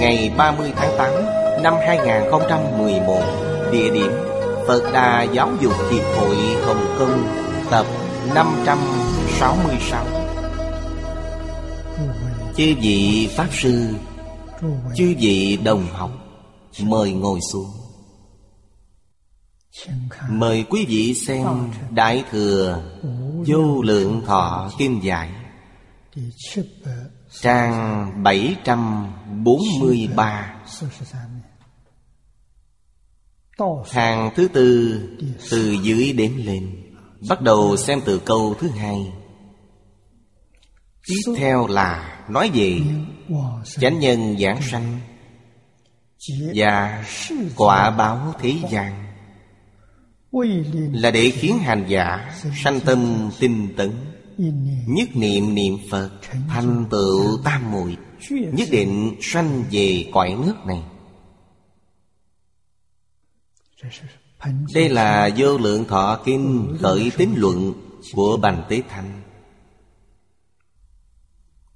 Ngày 30 tháng 8 năm 2011 Địa điểm Phật Đà Giáo dục Hiệp hội Hồng Kông, Tập 566 Chư vị Pháp Sư, Chư vị đồng học, Mời ngồi xuống. Mời quý vị xem Đại Thừa Vô Lượng Thọ Kim Giải. Trang 743 Hàng thứ tư Từ dưới đếm lên. Bắt đầu xem từ câu thứ hai. Tiếp theo là nói về Chánh nhân giảng sanh Và quả báo thế gian. Là để khiến hành giả Sanh tâm tinh tấn. Nhất niệm niệm Phật Thành tựu tam muội, Nhất định sanh về cõi nước này. Đây là vô lượng thọ kinh khởi tín luận của Bành Tế Thanh.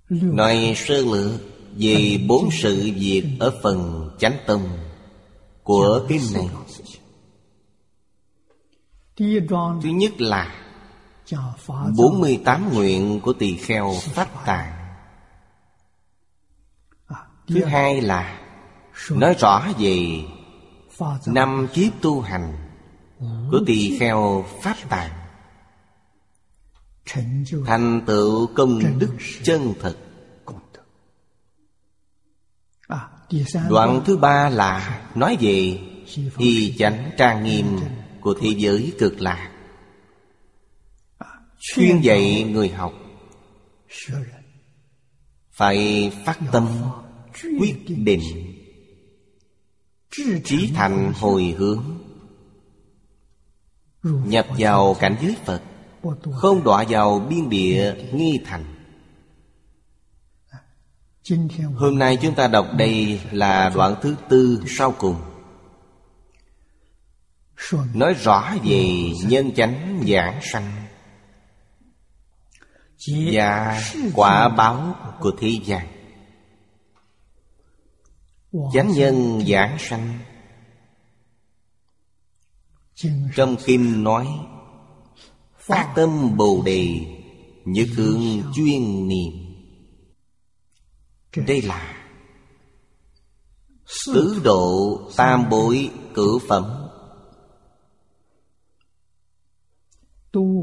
Nói sơ lược về bốn sự việc ở phần chánh tông của kinh này. Thứ nhất là 48 nguyện của tỳ kheo phát tạng. Thứ hai là Nói rõ về Năm kiếp tu hành Của tỳ kheo pháp tạng. Thành tựu công đức chân thật Đoạn thứ ba là Nói về Y chánh trang nghiêm Của thế giới cực lạc Chuyên dạy người học. Phải phát tâm, Quyết định. Trí thành hồi hướng. Nhập vào cảnh giới Phật, Không đọa vào biên địa nghi thành. Hôm nay chúng ta đọc đây là đoạn thứ tư sau cùng. Nói rõ về nhân chánh giảng sanh. Và quả báo của thế gian. Chánh nhân giảng sanh. Trong kinh nói Phát tâm Bồ Đề Nhất hướng chuyên niệm. Đây là Tứ độ tam bối cử phẩm.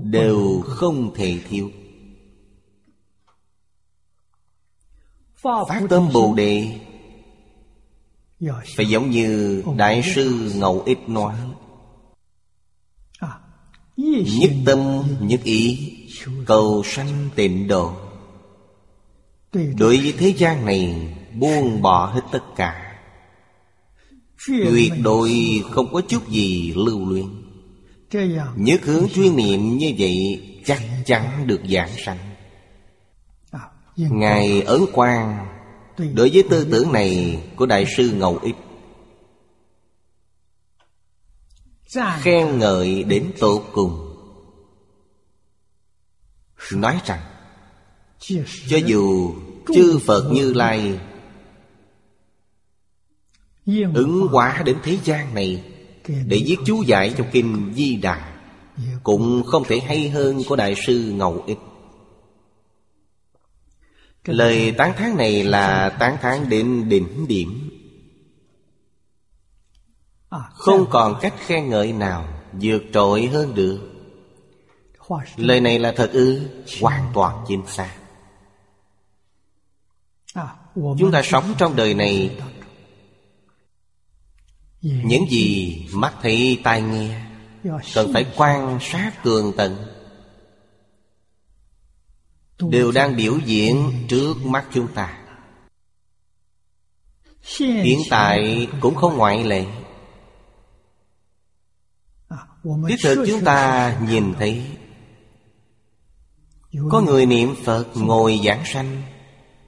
Đều không thể thiếu Phát tâm Bồ Đề. Phải giống như Đại sư Ngẫu Ích nói. Nhất tâm nhất ý Cầu sanh tịnh độ. Đối với thế gian này Buông bỏ hết tất cả. Tuyệt đối không có chút gì lưu luyện Nhất hướng chuyên niệm như vậy Chắc chắn được giảng sanh Ngài Ấn Quang Đối với tư tưởng này của Đại sư Ngầu Ích. Khen ngợi đến tột cùng. Nói rằng, Cho dù chư Phật Như Lai Ứng hóa đến thế gian này Để viết chú giải trong Kinh Di Đà, Cũng không thể hay hơn của Đại sư Ngầu Ích. Lời tán thán này là tán thán đến đỉnh điểm. Không còn cách khen ngợi nào vượt trội hơn được. Lời này là thật ư? Hoàn toàn chính xác. Chúng ta sống trong đời này. Những gì mắt thấy tai nghe Cần phải quan sát tường tận Đều đang biểu diễn trước mắt chúng ta. Hiện tại cũng không ngoại lệ. Thiết thực chúng ta nhìn thấy Có người niệm Phật ngồi giảng sanh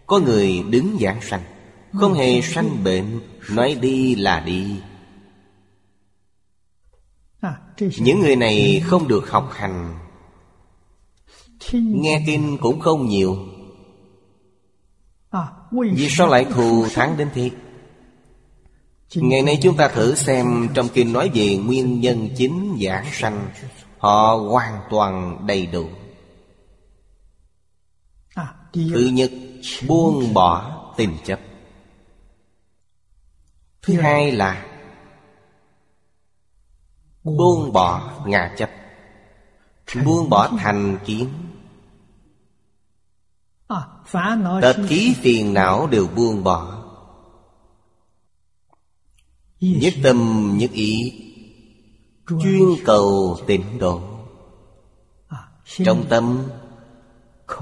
Có người đứng giảng sanh. Không hề sanh bệnh Nói đi là đi. Những người này không được học hành Nghe kinh cũng không nhiều. Vì sao lại thù thắng đến thế Ngày nay chúng ta thử xem Trong kinh nói về nguyên nhân chính giảng sanh Họ hoàn toàn đầy đủ. Thứ nhất Buông bỏ tình chấp. Thứ hai là Buông bỏ ngã chấp. Buông bỏ thành kiến Tật khí phiền não đều buông bỏ. Nhất tâm nhất ý. Chuyên cầu tịnh độ. Trong tâm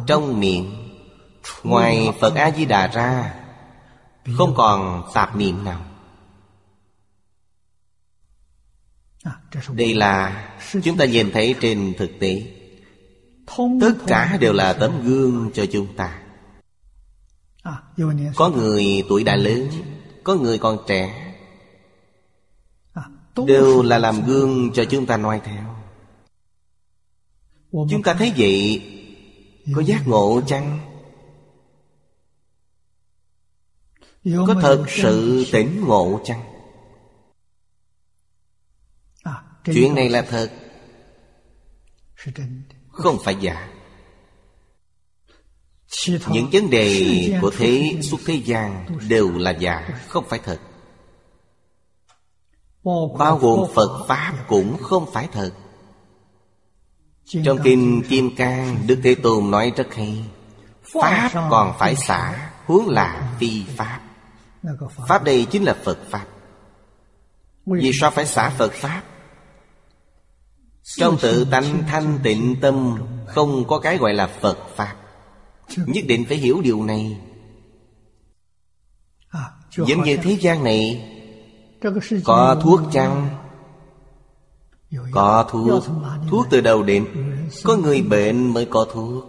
Trong miệng Ngoài Phật A-di-đà ra Không còn tạp niệm nào. Đây là chúng ta nhìn thấy trên thực tế Tất cả đều là tấm gương cho chúng ta. Có người tuổi đã lớn Có người còn trẻ. Đều là làm gương cho chúng ta noi theo. Chúng ta thấy vậy Có giác ngộ chăng? Có thật sự tỉnh ngộ chăng? Chuyện này là thật không phải giả. Những vấn đề của thế suốt thế gian Đều là giả, Không phải thật. Bao gồm Phật Pháp cũng không phải thật. Trong Kinh Kim Cang, Đức Thế Tôn nói rất hay, Pháp còn phải xả Huống là phi Pháp. Pháp đây chính là Phật Pháp. Vì sao phải xả Phật Pháp? Trong tự tánh thanh tịnh tâm, Không có cái gọi là Phật Pháp. Nhất định phải hiểu điều này. Giống như thế gian này, có thuốc chăng? Có thuốc. Thuốc từ đầu đến, Có người bệnh mới có thuốc.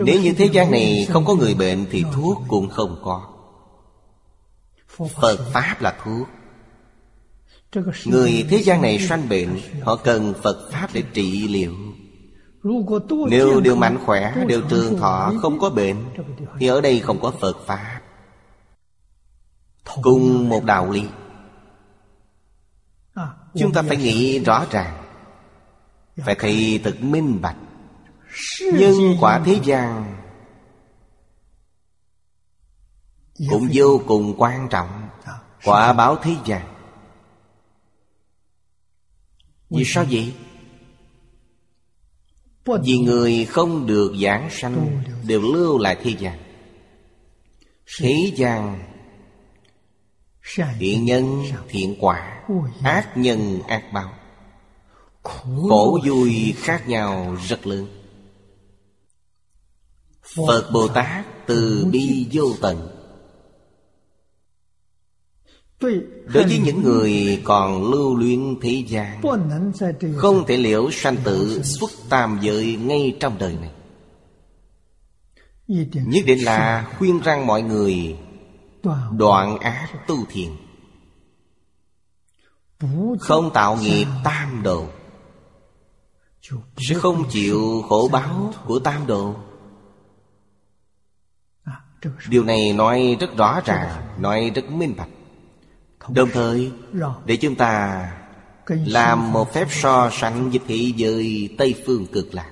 Nếu như thế gian này không có người bệnh Thì thuốc cũng không có. Phật Pháp là thuốc. Người thế gian này sanh bệnh Họ cần Phật Pháp để trị liệu. Nếu đều mạnh khỏe Đều trường thọ không có bệnh Thì ở đây không có Phật Pháp. Cùng một đạo lý. Chúng ta phải nghĩ rõ ràng. Phải thấy thật minh bạch. Nhân quả thế gian Cũng vô cùng quan trọng. Quả báo thế gian vì sao vậy? Vì người không được giảng sanh Đều lưu lại thế gian. Thế gian, Thiện nhân, thiện quả, Ác nhân, ác báo. Khổ vui khác nhau rất lớn. Phật Bồ Tát từ bi vô tận Đối với những người còn lưu luyện thế gian Không thể liễu sanh tử xuất tam giới ngay trong đời này. Nhất định là khuyên răng mọi người Đoạn ác tu thiện Không tạo nghiệp tam độ Sẽ không chịu khổ báo của tam độ Điều này nói rất rõ ràng Nói rất minh bạch Đồng thời Để chúng ta Làm một phép so sánh với thế giới Tây phương cực lạc.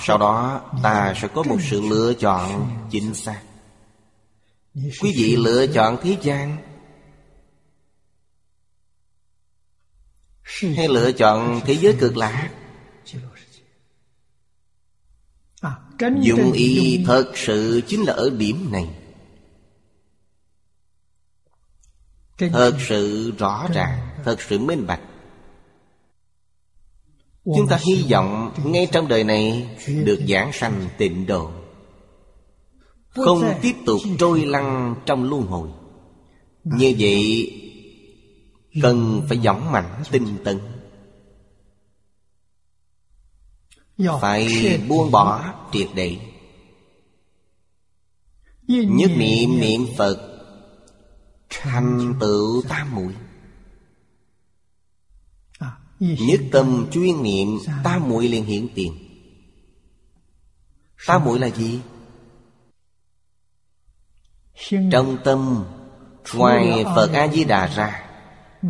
Sau đó ta sẽ có một sự lựa chọn chính xác. Quý vị lựa chọn thế gian Hay lựa chọn thế giới cực lạc? Dụng ý thật sự chính là ở điểm này Thật sự rõ ràng Thật sự minh bạch. Chúng ta hy vọng ngay trong đời này Được giảng sanh tịnh độ. Không tiếp tục trôi lăn trong luân hồi. Như vậy Cần phải dõng mạnh tinh tấn. Phải buông bỏ triệt để. Nhất niệm niệm Phật Thành tựu tam muội. Nhất tâm chuyên niệm Tam muội liền hiện tiền. Tam muội là gì? Trong tâm Ngoài Phật A-di-đà ra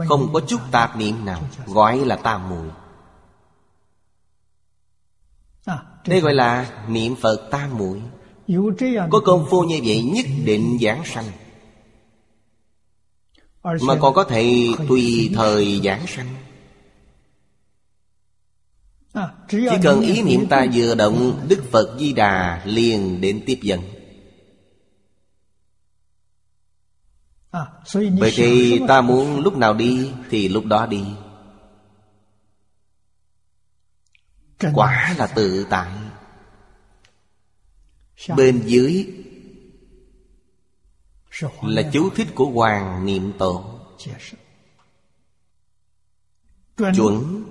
Không có chút tạp niệm nào Gọi là tam muội. Đây gọi là niệm Phật tam muội. Có công phu như vậy nhất định giảng sanh mà còn có thể tùy thời giảng sanh. Chỉ cần ý niệm ta vừa động, Đức Phật Di Đà liền đến tiếp dẫn. Bởi thì ta muốn lúc nào đi Thì lúc đó đi. Quả là tự tại. Bên dưới là chú thích của Hoàng Niệm Tổ Chuẩn.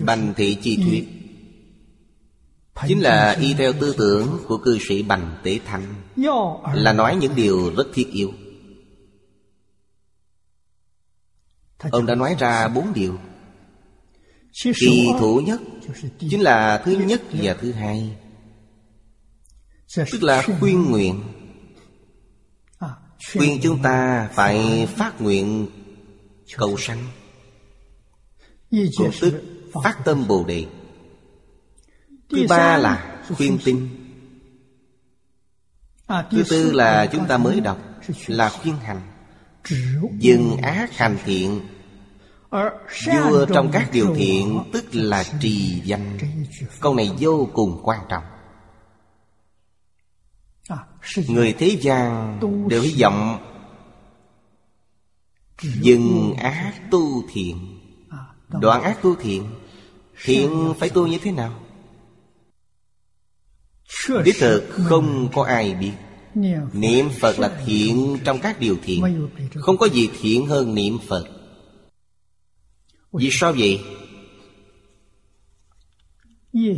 Bành thị chi thuyết. Chính là y theo tư tưởng của cư sĩ Bành Tế Thanh. Là nói những điều rất thiết yếu. Ông đã nói ra bốn điều. Kỳ thủ nhất Chính là thứ nhất và thứ hai. Tức là khuyên nguyện Khuyên chúng ta phải phát nguyện cầu sanh. Cũng tức phát tâm Bồ Đề. Thứ ba là khuyên tin. Thứ tư là chúng ta mới đọc Là khuyên hành. Dừng ác hành thiện. Vua trong các điều thiện Tức là trì danh. Câu này vô cùng quan trọng. Người thế gian đều hy vọng Dừng ác tu thiện. Đoạn ác tu thiện Thiện phải tu như thế nào? Đích thực không có ai biết. Niệm Phật là thiện trong các điều thiện. Không có gì thiện hơn niệm Phật. Vì sao vậy?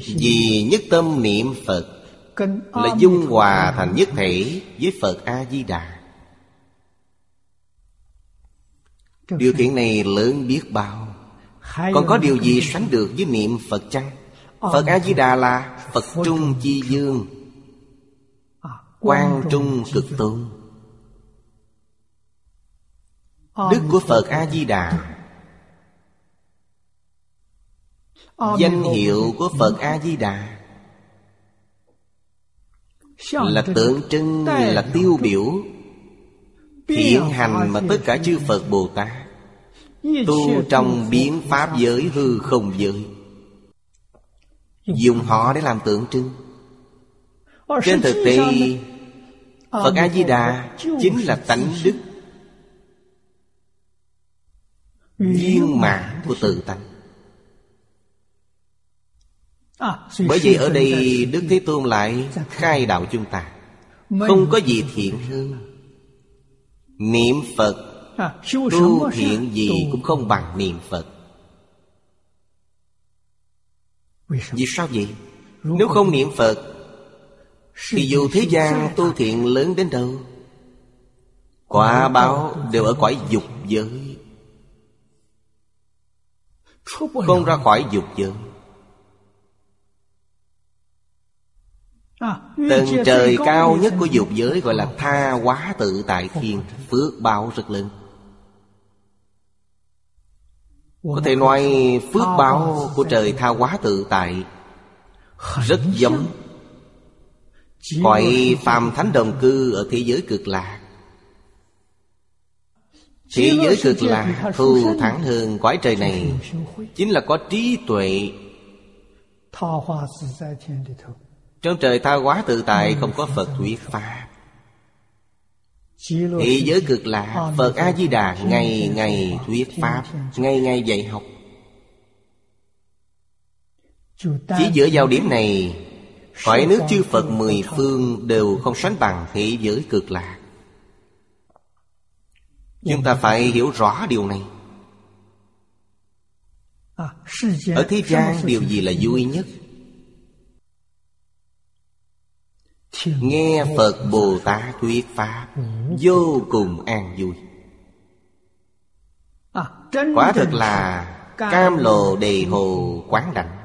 Vì nhất tâm niệm Phật. Là dung hòa thành nhất thể với Phật A-di-đà. Điều kiện này lớn biết bao. Còn có điều gì sánh được với niệm Phật chăng? Phật A-di-đà là Phật Trung Chi Dương Quang Trung Cực Tôn. Đức của Phật A-di-đà. Danh hiệu của Phật A-di-đà Là tượng trưng là tiêu biểu. Hiện hành mà tất cả chư Phật Bồ Tát. Tu trong biến Pháp giới hư không giới. Dùng họ để làm tượng trưng. Trên thực tế Phật A-di-đà Chính là tánh đức. Viên mạng của tự tánh Bởi vậy ở đây Đức Thế Tôn lại khai đạo chúng ta. Không có gì thiện hơn. Niệm Phật Tu thiện gì cũng không bằng niệm Phật. Vì sao? Vậy? Nếu không niệm Phật Thì dù thế gian tu thiện lớn đến đâu Quả báo đều ở cõi dục giới. Không ra khỏi dục giới Tầng trời cao nhất của dục giới gọi là tha hóa tự tại thiên Phước báo rất lớn Có thể nói phước báo của trời tha hóa tự tại Rất giống. Cõi phàm thánh đồng cư ở thế giới cực lạc. Thế giới cực lạc thù thắng hơn cõi trời này. Chính là có trí tuệ trong trời tha hóa tự tại, không có Phật thuyết Pháp. Thế giới cực lạc Phật A-di-đà, ngày ngày thuyết Pháp, Ngày ngày dạy học. Chỉ dựa vào điểm này, Cõi nước chư Phật mười phương Đều không sánh bằng thế giới cực lạc Chúng ta phải hiểu rõ điều này. Ở thế gian, điều gì là vui nhất? Nghe Phật Bồ Tát thuyết Pháp Vô cùng an vui. Quả thực là Cam lộ đề hồ quán đảnh.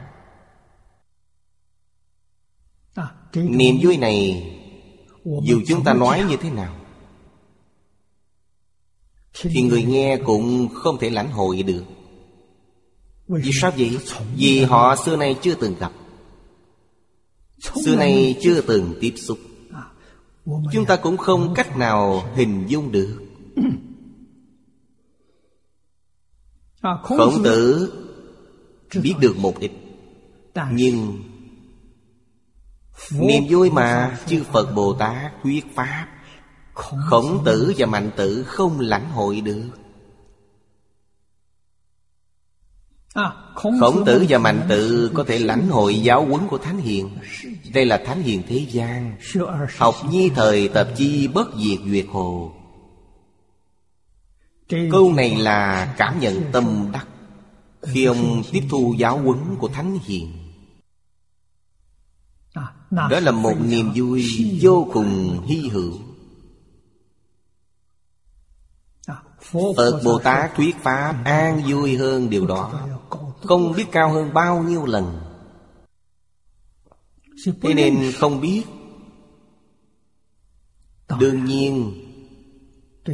Niềm vui này Dù chúng ta nói như thế nào Thì người nghe cũng không thể lãnh hội được. Vì sao vậy? Vì họ xưa nay chưa từng gặp Xưa nay chưa từng tiếp xúc. Chúng ta cũng không cách nào hình dung được. Khổng tử biết được một ít. Nhưng Niềm vui mà chư Phật Bồ Tát thuyết Pháp. Khổng tử và mạnh tử không lãnh hội được Khổng tử và mạnh tử có thể lãnh hội giáo huấn của Thánh Hiền. Đây là Thánh Hiền thế gian. Học nhi thời tập chi bất diệt duyệt hồ. Câu này là cảm nhận tâm đắc Khi ông tiếp thu giáo huấn của Thánh Hiền. Đó là một niềm vui vô cùng hy hữu. Phật Bồ Tát thuyết Pháp an vui hơn điều đó. Không biết cao hơn bao nhiêu lần. Thế nên không biết. Đương nhiên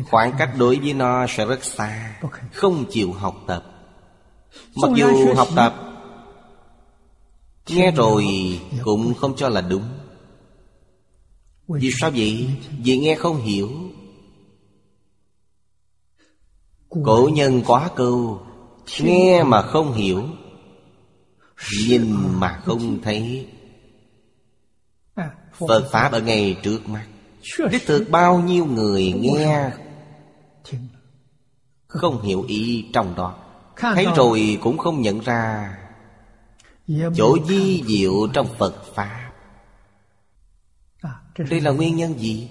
Khoảng cách đối với nó sẽ rất xa Không chịu học tập. Mặc dù học tập Nghe rồi cũng không cho là đúng. Vì sao vậy? Vì nghe không hiểu. Cổ nhân quá câu Nghe mà không hiểu, Nhìn mà không thấy. Phật Pháp ở ngay trước mắt, Đích thực bao nhiêu người nghe Không hiểu ý trong đó. Thấy rồi cũng không nhận ra. Chỗ di diệu trong Phật Pháp, Đây là nguyên nhân gì?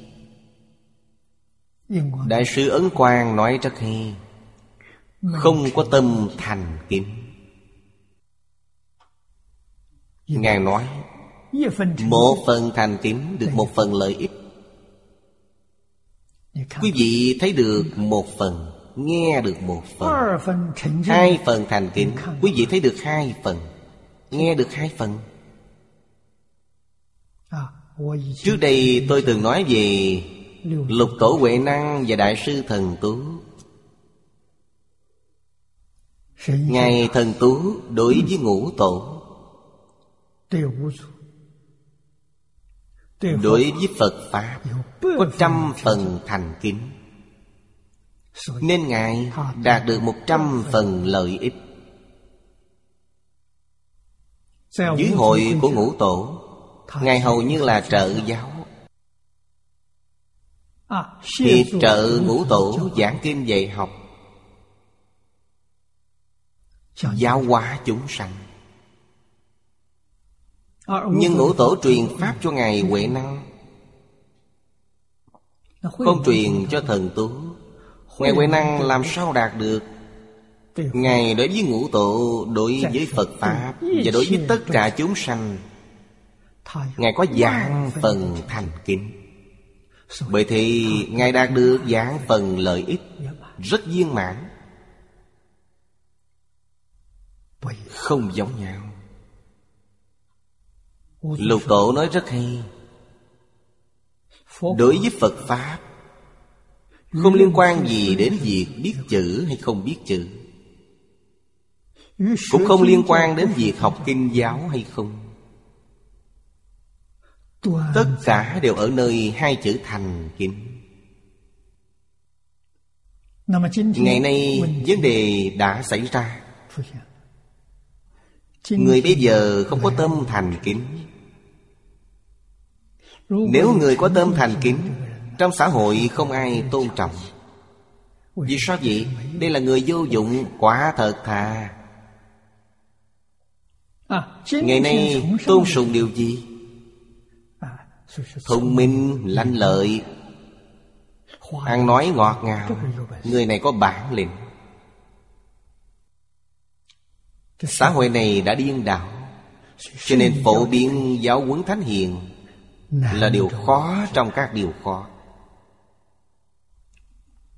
Đại sư Ấn Quang nói rất hay. Không có tâm thành kính. Ngài nói Một phần thành kính được một phần lợi ích. Quý vị thấy được một phần Nghe được một phần. Hai phần thành kính. Quý vị thấy được hai phần Nghe được hai phần. Trước đây tôi từng nói về Lục tổ Huệ Năng và Đại sư Thần Tú Ngài Thần Tú đối với ngũ tổ. Đối với Phật Pháp Có trăm phần thành kính. Nên Ngài đạt được một trăm phần lợi ích. Dưới hội của ngũ tổ Ngài hầu như là trợ giáo. Hiệp trợ ngũ tổ giảng kinh dạy học Giáo hóa chúng sanh. Nhưng ngũ tổ truyền Pháp cho Ngài Huệ Năng. Không truyền cho thần tú. Ngài Huệ Năng làm sao đạt được? Ngài đối với ngũ tổ Đối với Phật Pháp Và đối với tất cả chúng sanh Ngài có dạng phần thành kính. Bởi thì Ngài đạt được dạng phần lợi ích Rất viên mãn Không giống nhau. Lục tổ nói rất hay. Đối với Phật Pháp, Không liên quan gì đến việc biết chữ hay không biết chữ. Cũng không liên quan đến việc học kinh giáo hay không. Tất cả đều ở nơi hai chữ thành kính. Ngày nay vấn đề đã xảy ra. Người bây giờ không có tâm thành kính. Nếu người có tâm thành kính Trong xã hội không ai tôn trọng. Vì sao vậy? Đây là người vô dụng Quả thật thà. Ngày nay tôn sùng điều gì? Thông minh, lanh lợi Ăn nói ngọt ngào. Người này có bản lĩnh Xã hội này đã điên đảo. Cho nên phổ biến giáo huấn thánh hiền Là điều khó trong các điều khó.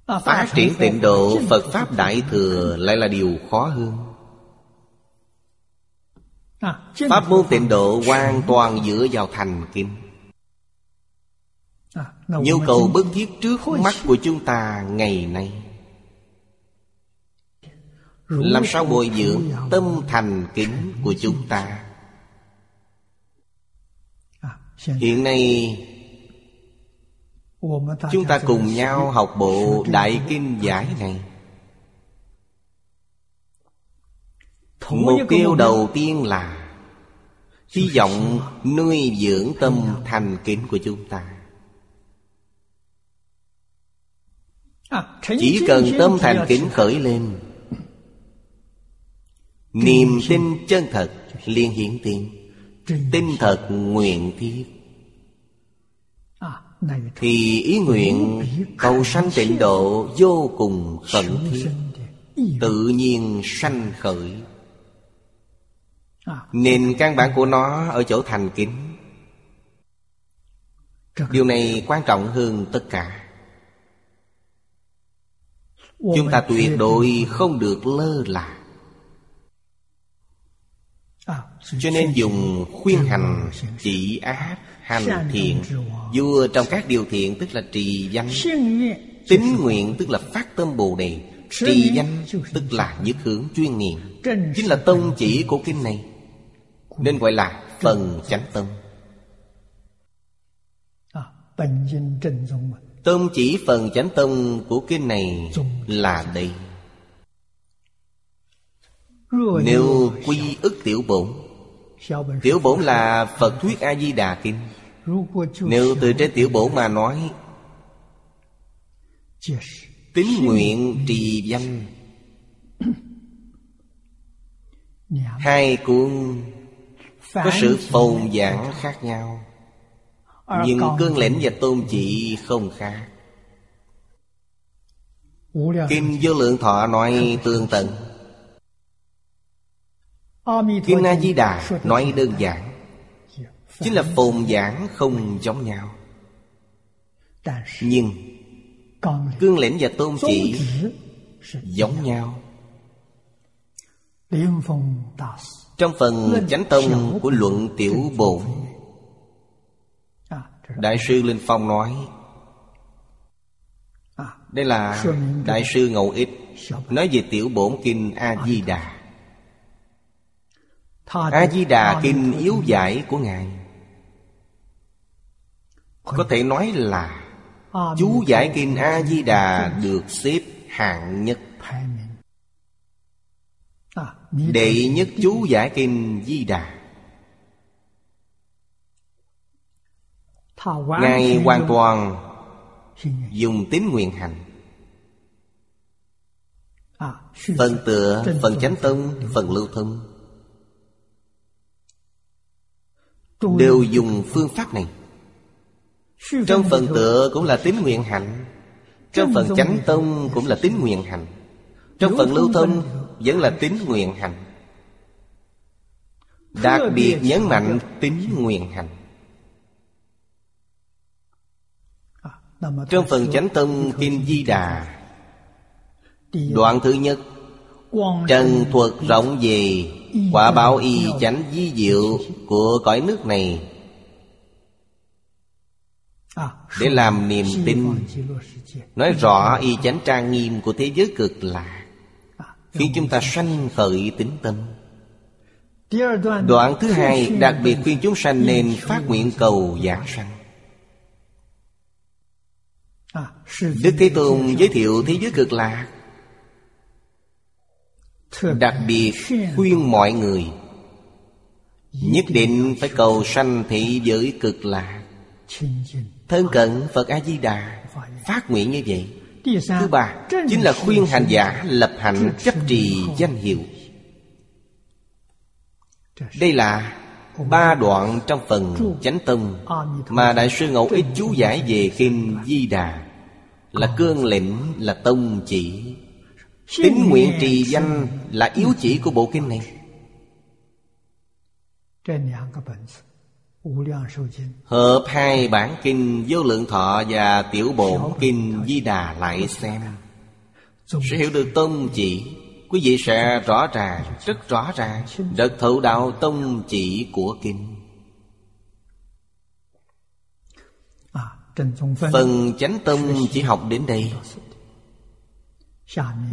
Phát triển tịnh độ Phật Pháp Đại Thừa Lại là điều khó hơn. Pháp môn tịnh độ hoàn toàn dựa vào thành kinh Nhu cầu bức thiết trước mắt của chúng ta ngày nay Làm sao bồi dưỡng tâm thành kính của chúng ta? Hiện nay Chúng ta cùng nhau học bộ Đại Kinh Giải này. Mục tiêu đầu tiên là Hy vọng nuôi dưỡng tâm thành kính của chúng ta. Chỉ cần tâm thành kính khởi lên Niềm tin chân thật liên hiển tiền. Tinh thật nguyện thiết. Thì ý nguyện cầu sanh tịnh độ vô cùng khẩn thiết. Tự nhiên sanh khởi. Nền căn bản của nó ở chỗ thành kính. Điều này quan trọng hơn tất cả. Chúng ta tuyệt đối không được lơ là cho nên dùng khuyên hành chỉ ác, hành thiện. Vua trong các điều thiện, tức là trì danh. Tính nguyện, tức là phát tâm bồ đề. Trì danh, tức là nhất hướng chuyên niệm. Chính là tông chỉ của kinh này. Nên gọi là phần chánh tâm. Tông chỉ phần chánh tông của kinh này là đây. Nếu quy ức tiểu bổn Tiểu bổn là Phật thuyết A-di-đà kinh. Nếu từ trên tiểu bổn mà nói Tính nguyện trì danh. Hai cuốn có sự phồn giảng khác nhau, nhưng cương lĩnh và tôn chỉ không khác. Kim vô lượng thọ nói tương tận Kinh A-di-đà nói đơn giản Chính là phồn giảng không giống nhau. Nhưng Cương lĩnh và tôn chỉ Giống nhau. Trong phần chánh tông của luận tiểu bổn Đại sư Linh Phong nói Đây là Đại sư Ngẫu Ích Nói về tiểu bổn kinh A-di-đà A-di-đà kinh yếu giải của Ngài. Có thể nói là Chú giải kinh A-di-đà được xếp hạng nhất. Đệ nhất chú giải kinh Di Đà. Ngài hoàn toàn dùng tín nguyện hành. Phần tựa, phần chánh tông, phần lưu thông Đều dùng phương pháp này. Trong phần tựa cũng là tín nguyện hạnh Trong phần chánh tông cũng là tín nguyện hành. Trong phần lưu thông vẫn là tín nguyện hành. Đặc biệt nhấn mạnh tín nguyện hành. Trong phần chánh tông Kinh Di Đà. Đoạn thứ nhất. Trần thuật rộng về Quả báo y chánh di diệu của cõi nước này. Để làm niềm tin, Nói rõ y chánh trang nghiêm của thế giới cực lạ. Khiến chúng ta sanh khởi tính tâm, Đoạn thứ hai đặc biệt khuyên chúng sanh nên phát nguyện cầu giảng sanh. Đức Thế Tôn giới thiệu thế giới cực lạc đặc biệt khuyên mọi người nhất định phải cầu sanh thị giới cực lạc. Thân cận phật a di đà phát nguyện như vậy. Thứ ba chính là khuyên hành giả lập hạnh chấp trì danh hiệu. Đây là ba đoạn trong phần chánh tông mà đại sư ngẫu ích chú giải về kim di đà. Là cương lĩnh là tông chỉ. Tính nguyện trì danh là yếu chỉ của bộ kinh này. Hợp hai bản kinh Vô lượng thọ và tiểu bổn kinh Di Đà lại xem. Sẽ hiểu được tông chỉ Quý vị sẽ rõ ràng, rất rõ ràng Đợt thụ đạo tông chỉ của kinh. Phần chánh tông chỉ học đến đây.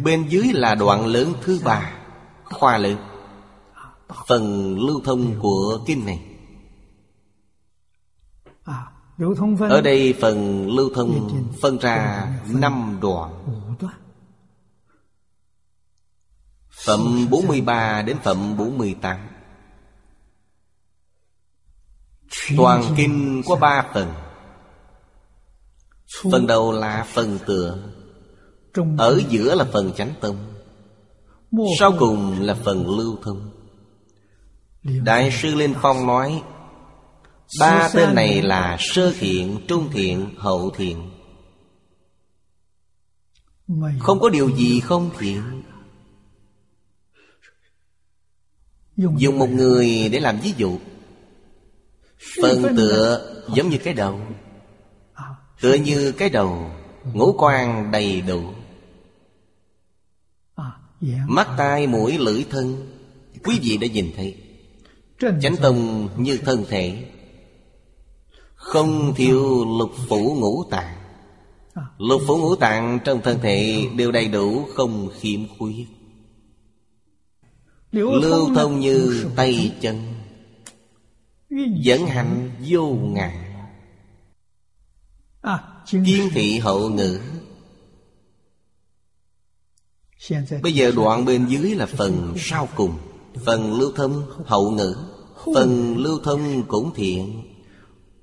Bên dưới là đoạn lớn thứ ba, Khoa lớn, Phần lưu thông của kinh này. Ở đây phần lưu thông phân ra năm đoạn. Phẩm 43 đến phẩm 48 Toàn kinh có ba phần. Phần đầu là phần tựa. Ở giữa là phần chánh tâm Sau cùng là phần lưu thông. Đại sư Linh Phong nói Ba tên này là sơ thiện, trung thiện, hậu thiện Không có điều gì không thiện Dùng một người để làm ví dụ. Phần tựa giống như cái đầu. Tựa như cái đầu Ngũ quan đầy đủ mắt tai mũi lưỡi thân. Quý vị đã nhìn thấy. Chánh tông như thân thể. Không thiếu lục phủ ngũ tạng. Lục phủ ngũ tạng trong thân thể đều đầy đủ không khiếm khuyết. Lưu thông như tay chân. Dẫn hành vô ngại kiên thị hậu ngữ. Bây giờ đoạn bên dưới là phần sau cùng. Phần lưu thông hậu ngữ. Phần lưu thông cũng thiện.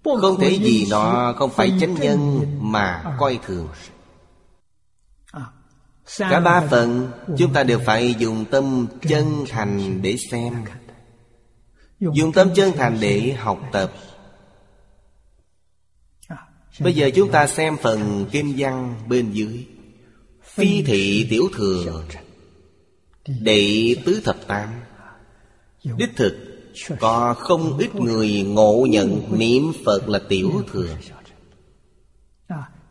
Không thể gì nó không phải chánh nhân mà coi thường. Cả ba phần, chúng ta đều phải dùng tâm chân thành để xem. Dùng tâm chân thành để học tập. Bây giờ chúng ta xem phần kim văn bên dưới. Phi thị tiểu thừa Đệ tứ thập tam. Đích thực, Có không ít người ngộ nhận niệm Phật là tiểu thừa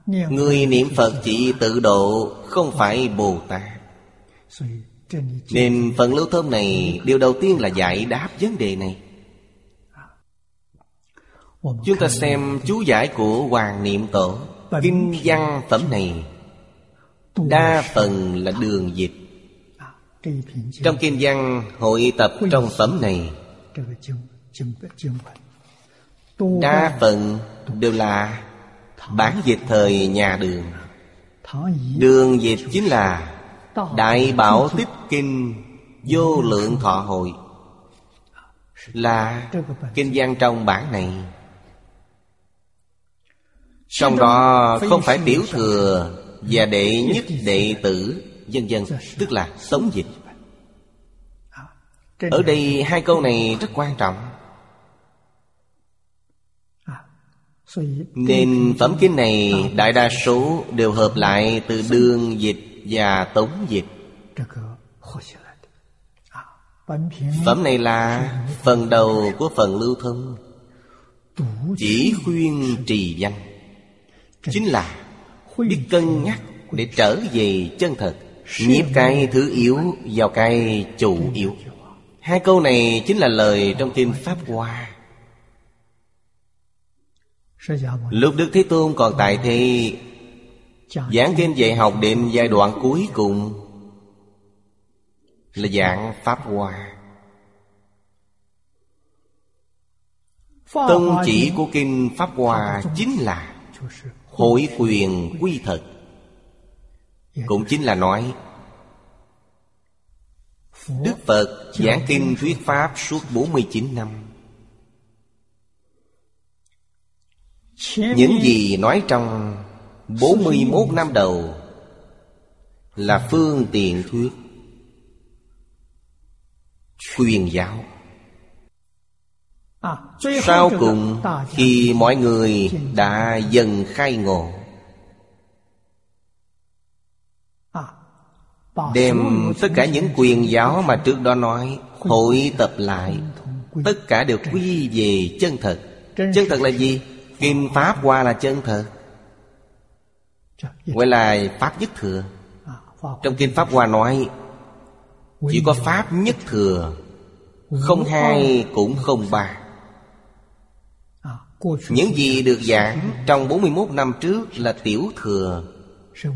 Người niệm Phật chỉ tự độ, Không phải Bồ Tát. Nên phần lưu thơm này, Điều đầu tiên là giải đáp vấn đề này. Chúng ta xem chú giải của Hoàng Niệm Tổ Kinh văn phẩm này. Đa phần là đường dịch. Trong kinh văn hội tập trong phẩm này Đa phần đều là bản dịch thời nhà đường. Đường dịch chính là Đại Bảo Tích Kinh Vô Lượng Thọ Hội Là kinh văn trong bản này. Trong đó không phải tiểu thừa và đệ nhất đệ tử Dân dân Tức là sống dịch. Ở đây hai câu này rất quan trọng. Nên phẩm kinh này Đại đa số đều hợp lại Từ đường dịch và tống dịch. Phẩm này là phần đầu của phần lưu thông, Chỉ khuyên trì danh, Chính là biết cân nhắc để trở về chân thật nhiếp cái thứ yếu vào cái chủ yếu. Hai câu này chính là lời trong kinh pháp hoa. Lúc đức thế tôn còn tại thì giảng kinh dạy học đến giai đoạn cuối cùng là giảng pháp hoa. Tông chỉ của kinh pháp hoa chính là Hội quyền quy thật Cũng chính là nói, Đức Phật giảng kinh thuyết Pháp suốt 49 năm. Những gì nói trong 41 năm đầu Là phương tiện thuyết, Quyền giáo. Sau cùng khi mọi người đã dần khai ngộ, Đem tất cả những quyền giáo mà trước đó nói Hội tập lại, Tất cả đều quy về chân thật. Chân thật là gì? Kim Pháp qua là chân thật. Gọi là Pháp nhất thừa. Trong Kinh Pháp Hoa nói, Chỉ có Pháp nhất thừa, Không hai cũng không ba. Những gì được giảng trong 41 năm trước là tiểu thừa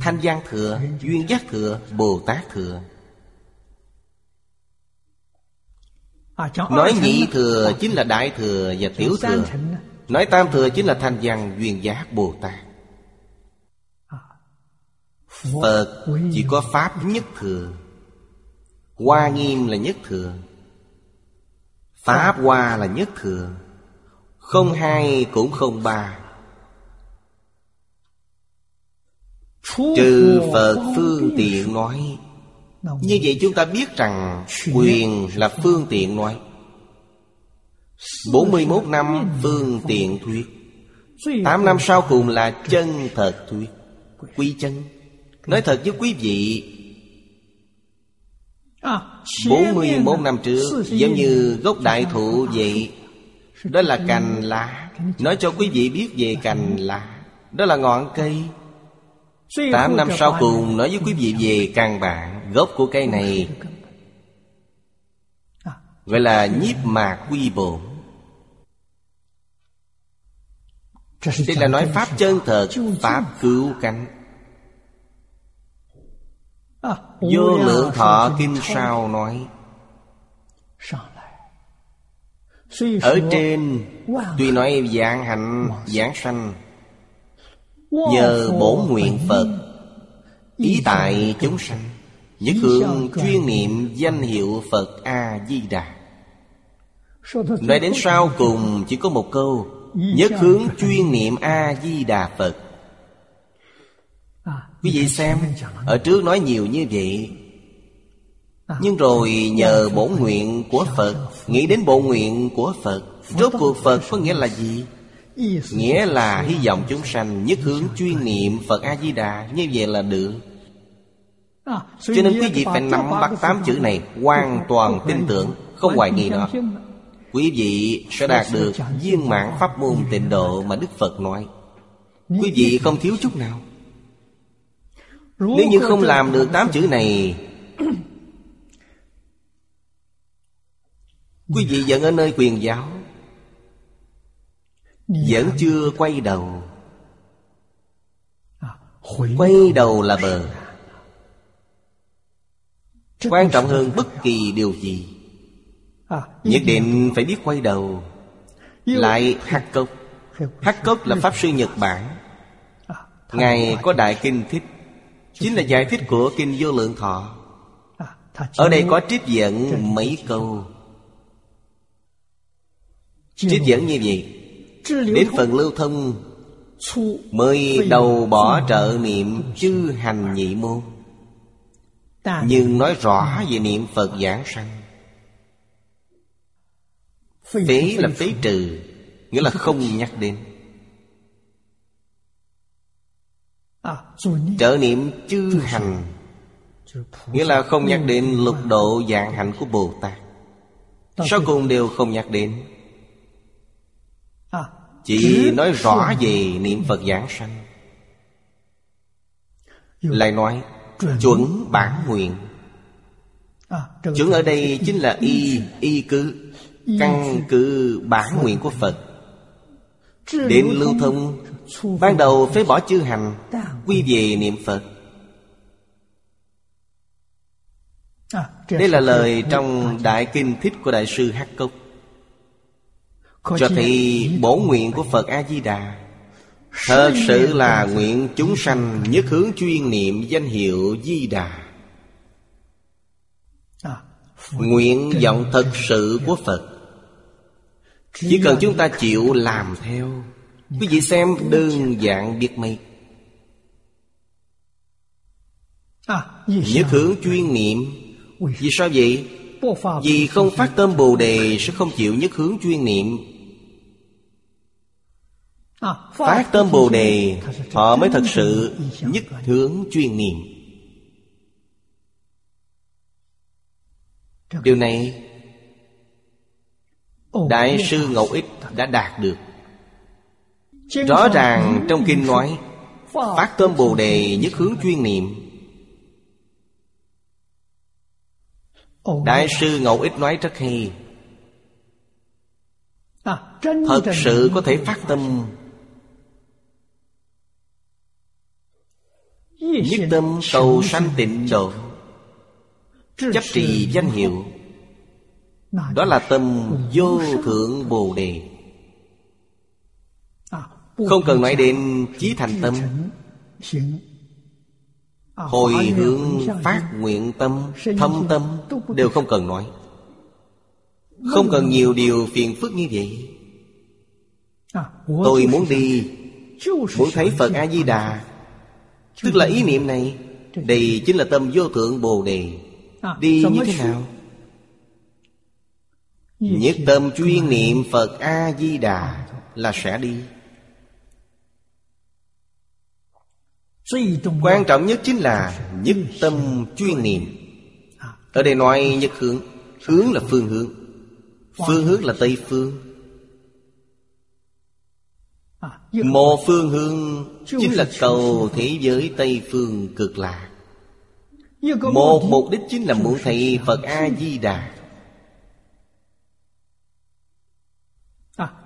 Thanh văn thừa, duyên giác thừa, Bồ Tát thừa. À, Nói nhị thừa chính là đại thừa và tiểu thừa. Nói tam thừa chính là thanh văn duyên giác Bồ Tát. Phật chỉ có Pháp nhất thừa Hoa nghiêm là nhất thừa Pháp hoa là nhất thừa Không hai cũng không ba. Trừ Phật phương tiện nói Như vậy chúng ta biết rằng Quyền là phương tiện nói. 41 năm phương tiện thuyết. 8 năm sau cùng là chân thật thuyết. Quy chân. Nói thật với quý vị 41 năm trước Giống như gốc đại thụ vậy đó là cành lá. Nói cho quý vị biết về cành lá. Đó là ngọn cây. Tám năm sau cùng, nói với quý vị về căn bản Gốc của cây này. Gọi là nhiếp mạc quy bổn. Đây là nói Pháp chân thật, Pháp cứu cánh. Vô lượng thọ kinh sao nói. Ở trên Tuy nói dạng hạnh giảng sanh Nhờ bổn nguyện Phật Ý tại chúng sanh Nhất hướng chuyên niệm danh hiệu Phật A-di-đà Nói đến sau cùng chỉ có một câu Nhất hướng chuyên niệm A-di-đà Phật. Quý vị xem Ở trước nói nhiều như vậy Nhưng rồi nhờ bổn nguyện của Phật Nghĩ đến bộ nguyện của Phật. Rốt cuộc Phật có nghĩa là gì? Nghĩa là hy vọng chúng sanh nhất hướng chuyên niệm Phật A-di-đà. Như vậy là được. Cho nên quý vị phải nắm bắt tám chữ này Hoàn toàn tin tưởng Không hoài nghi nó Quý vị sẽ đạt được viên mãn pháp môn tịnh độ mà Đức Phật nói. Quý vị không thiếu chút nào. Nếu như không làm được tám chữ này Quý vị vẫn ở nơi quyền giáo vẫn chưa quay đầu. Quay đầu là bờ. Quan trọng hơn bất kỳ điều gì. Nhất định phải biết quay đầu. Lại Hắc Cốc. Hắc Cốc là Pháp Sư Nhật Bản. Ngài có Đại Kinh Thích. Chính là giải thích của Kinh Vô Lượng Thọ. Ở đây có trích dẫn mấy câu Trích dẫn như vậy. Đến phần lưu thông Mới đầu bỏ trợ niệm chư hành nhị môn. Nhưng nói rõ về niệm Phật giảng sanh. Phế là phế trừ Nghĩa là không nhắc đến. Trợ niệm chư hành Nghĩa là không nhắc đến lục độ dạng hạnh của Bồ Tát. Sau cùng đều không nhắc đến chỉ nói rõ về niệm Phật giảng sanh. Lại nói Chuẩn bản nguyện. Chuẩn ở đây chính là y Y cứ Căn cứ bản nguyện của Phật. Đến lưu thông Ban đầu phế bỏ chư hành Quy về niệm Phật. Đây là lời trong Đại Kinh Thích của Đại sư Hắc Cốc cho thấy bổ nguyện của Phật A-di-đà. Thật sự là nguyện chúng sanh nhất hướng chuyên niệm danh hiệu Di Đà à, Nguyện vọng thật sự của Phật. Chỉ cần chúng ta chịu làm theo. Quý vị xem đơn giản biết mấy à, Nhất hướng chuyên niệm. Vì sao vậy? Vì không phát tâm Bồ Đề Sẽ không chịu nhất hướng chuyên niệm Phát tâm Bồ Đề, Họ mới thật sự nhất hướng chuyên niệm. Điều này Đại sư Ngẫu Ích đã đạt được. Rõ ràng trong kinh nói, Phát tâm Bồ Đề nhất hướng chuyên niệm. Đại sư Ngẫu Ích nói rất hay. Thật sự có thể phát tâm Nhất tâm cầu sanh tịnh độ Chấp trì danh hiệu. Đó là tâm vô thượng Bồ Đề. Không cần nói đến chí thành tâm. Hồi hướng phát nguyện tâm Thâm tâm Đều không cần nói. Không cần nhiều điều phiền phức như vậy. Tôi muốn đi, Muốn thấy Phật A-di-đà Tức là ý niệm này Đây chính là tâm vô thượng Bồ Đề. À, Đi như thế nào? Nhất tâm chuyên niệm Phật A-di-đà Là sẽ đi. Quan trọng nhất chính là Nhất tâm chuyên niệm. Ở đây nói nhất hướng Hướng là phương hướng. Phương hướng là Tây phương Một phương hướng Chính là cầu thế giới Tây phương cực lạc. Một mục đích chính là muốn thấy Phật A-di-đà.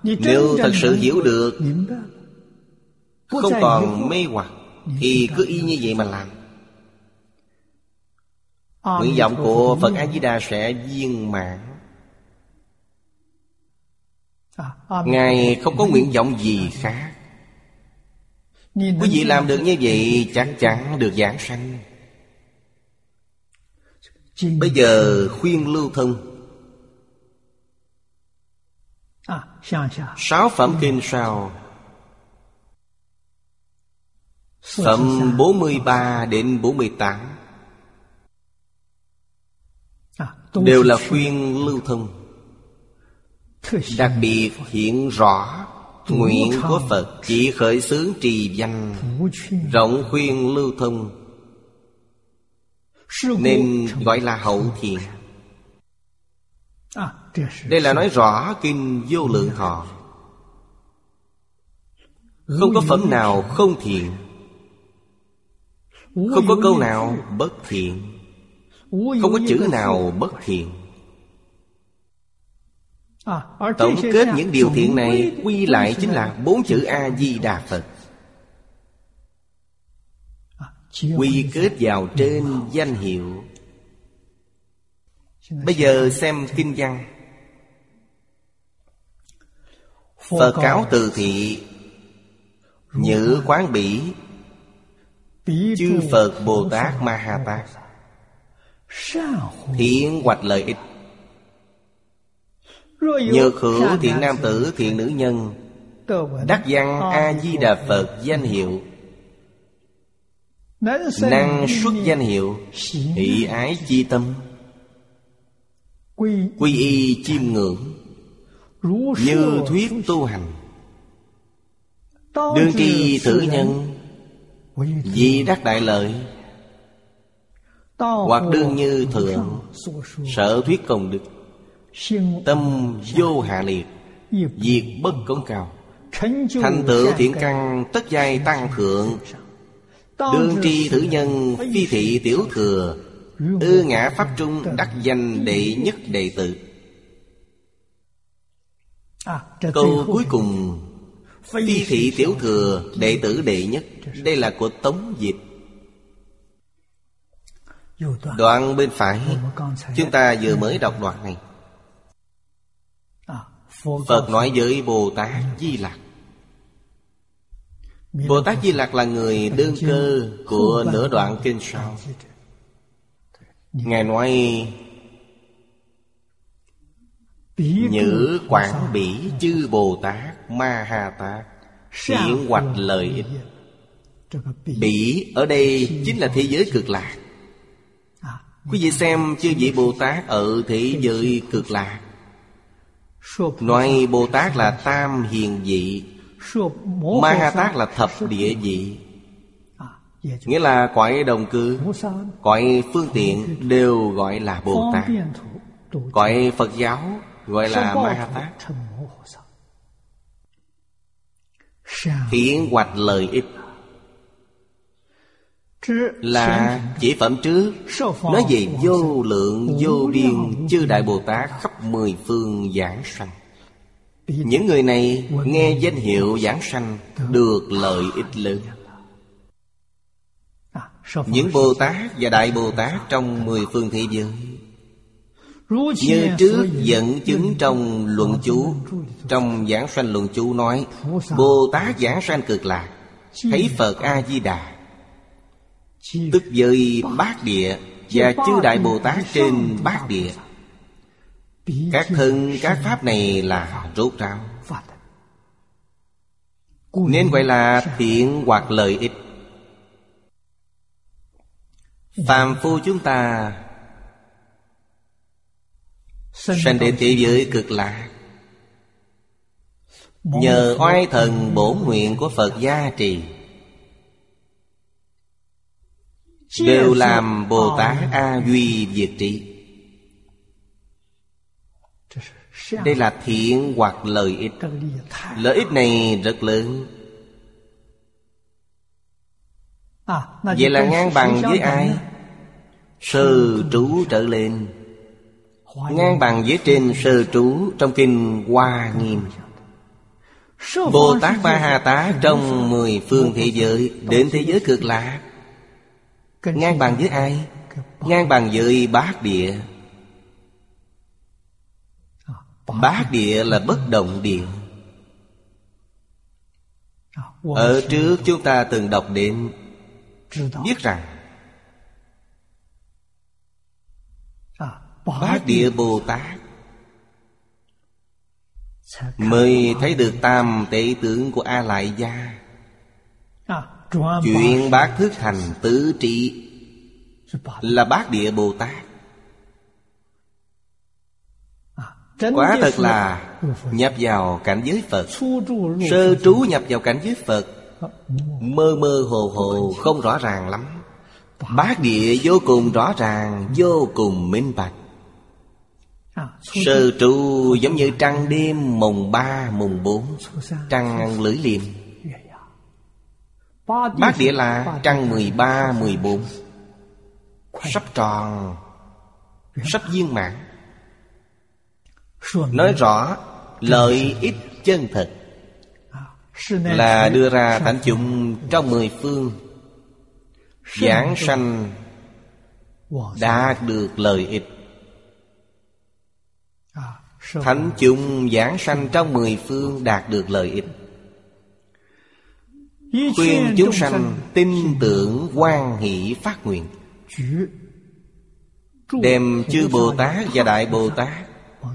Nếu thật sự hiểu được Không còn mê hoặc Thì cứ y như vậy mà làm. Nguyện vọng của Phật A-di-đà sẽ viên mãn. Ngài không có nguyện vọng gì khác Quý vị làm được như vậy chắc chắn được giảng sanh. Bây giờ khuyên lưu thông. Sáu phẩm kinh sao? Phẩm 43 đến 48 Đều là khuyên lưu thông. Đặc biệt hiện rõ Nguyện của Phật chỉ khởi xướng trì danh Rộng khuyên lưu thông. Nên gọi là hậu thiện Đây là nói rõ kinh vô lượng thọ. Không có phẩm nào không thiện Không có câu nào bất thiện. Không có chữ nào bất thiện Tổng kết những điều thiện này Quy lại chính là bốn chữ A-di-đà Phật. Quy kết vào trên danh hiệu. Bây giờ xem kinh văn. Phật cáo từ thị, Nhữ quán bỉ, Chư Phật Bồ Tát Ma Ha Tát. Thiện hoạch lợi ích. Nhược hữu thiện nam tử thiện nữ nhân. Đắc văn A-di-đà Phật danh hiệu. Năng xuất danh hiệu. Hỷ ái chi tâm. Quy y chiêm ngưỡng. Như thuyết tu hành. Đương tri tử nhân. Vì đắc đại lợi. Hoặc đương như thượng. Sở thuyết công đức Tâm vô hạ liệt Diệt bất công cao. Thành tựu thiện căn tất giai tăng thượng. Đương tri thử nhân phi thị tiểu thừa. Ư ngã pháp trung đắc danh đệ nhất đệ tử. Câu cuối cùng Phi thị tiểu thừa đệ tử đệ nhất. Đây là của Tống Dịch Đoạn bên phải Chúng ta vừa mới đọc đoạn này Phật nói với Bồ Tát Di Lặc. Bồ Tát Di Lặc là người đơn cơ Của nửa đoạn kinh sau. Ngài nói, Nhữ quảng bỉ chư Bồ Tát Ma Ha Tát Hiện hoạch lợi ích. Bỉ ở đây chính là thế giới cực lạc. Quý vị xem chư vị Bồ Tát ở thế giới cực lạc Nói Bồ Tát là tam hiền vị Ma Ha Tát là thập địa vị Nghĩa là cõi đồng cư, Cõi phương tiện đều gọi là Bồ Tát Cõi Phật giáo gọi là Ma Ha Tát Hiển hoạch lợi ích là chỉ phẩm trước. Nói về vô lượng, vô biên, Chư Đại Bồ Tát khắp mười phương giảng sanh. Những người này nghe danh hiệu giảng sanh Được lợi ích lớn. Những Bồ Tát và Đại Bồ Tát trong mười phương thế giới, Như trước dẫn chứng trong luận chú, Trong giảng sanh luận chú nói, Bồ Tát giảng sanh cực lạc, Thấy Phật A-di-đà Tức với bát địa Và chư Đại Bồ Tát trên bát địa. Các thân, các pháp này là rốt ráo. Nên gọi là thiện hoặc lợi ích. Phàm phu chúng ta Sanh đến thế giới cực lạc. Nhờ oai thần bổ nguyện của Phật gia trì Đều làm Bồ Tát A Duy Diệt Trị Đây là thiện hoặc lợi ích. Lợi ích này rất lớn. Vậy là ngang bằng với ai? Sơ trú trở lên. Ngang bằng với trên sơ trú Trong kinh Hoa Nghiêm. Bồ Tát Ba Hà Tá Trong mười phương thế giới Đến thế giới cực lạc Ngang bằng với ai? Ngang bằng với bát địa. Bát địa là bất động địa. Ở trước chúng ta từng đọc đến Biết rằng Bát địa Bồ Tát Mới thấy được tam tế tướng của A Lại Gia Chuyện bát thức thành tứ trị Là bát địa Bồ Tát. Quả thật là nhập vào cảnh giới Phật. Sơ trú nhập vào cảnh giới Phật Mơ mơ hồ hồ không rõ ràng lắm. Bát địa vô cùng rõ ràng Vô cùng minh bạch. Sơ trú giống như trăng đêm mùng ba mùng bốn Trăng lưỡi liềm Bát địa là trăng mười ba, mười bốn. Sắp tròn, Sắp viên mãn. Nói rõ, lợi ích chân thật Là đưa ra thánh chúng trong mười phương. Giảng sanh Đạt được lợi ích. Thánh chúng giảng sanh trong mười phương đạt được lợi ích. Khuyên chúng sanh tin tưởng quan hỷ phát nguyện. Đem chư Bồ Tát và Đại Bồ Tát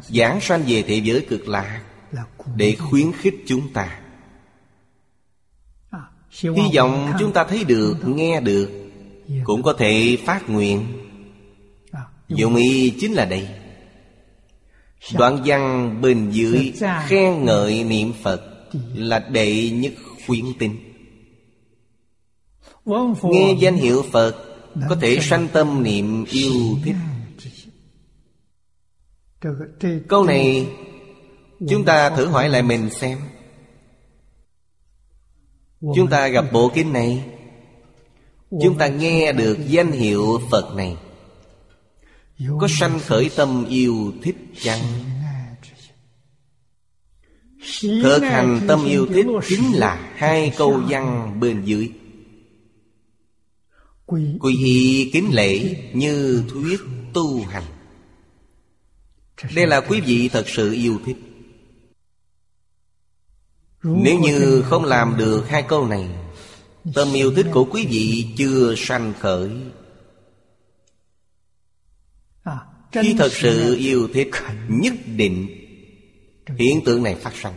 Giảng sanh về thế giới cực lạc Để khuyến khích chúng ta. Hy vọng chúng ta thấy được, nghe được Cũng có thể phát nguyện. Dụng ý chính là đây. Đoạn văn bên dưới khen ngợi niệm Phật Là đệ nhất khuyến tin Nghe danh hiệu Phật Có thể sanh tâm niệm yêu thích. Câu này Chúng ta thử hỏi lại mình xem. Chúng ta gặp bộ kinh này. Chúng ta nghe được danh hiệu Phật này. Có sanh khởi tâm yêu thích chăng? Thực hành tâm yêu thích chính là hai câu văn bên dưới Quy y kính lễ như thuyết tu hành. Đây là quý vị thật sự yêu thích. Nếu như không làm được hai câu này Tâm yêu thích của quý vị chưa sanh khởi. À, Khi thật sự yêu thích Nhất định Hiện tượng này phát sinh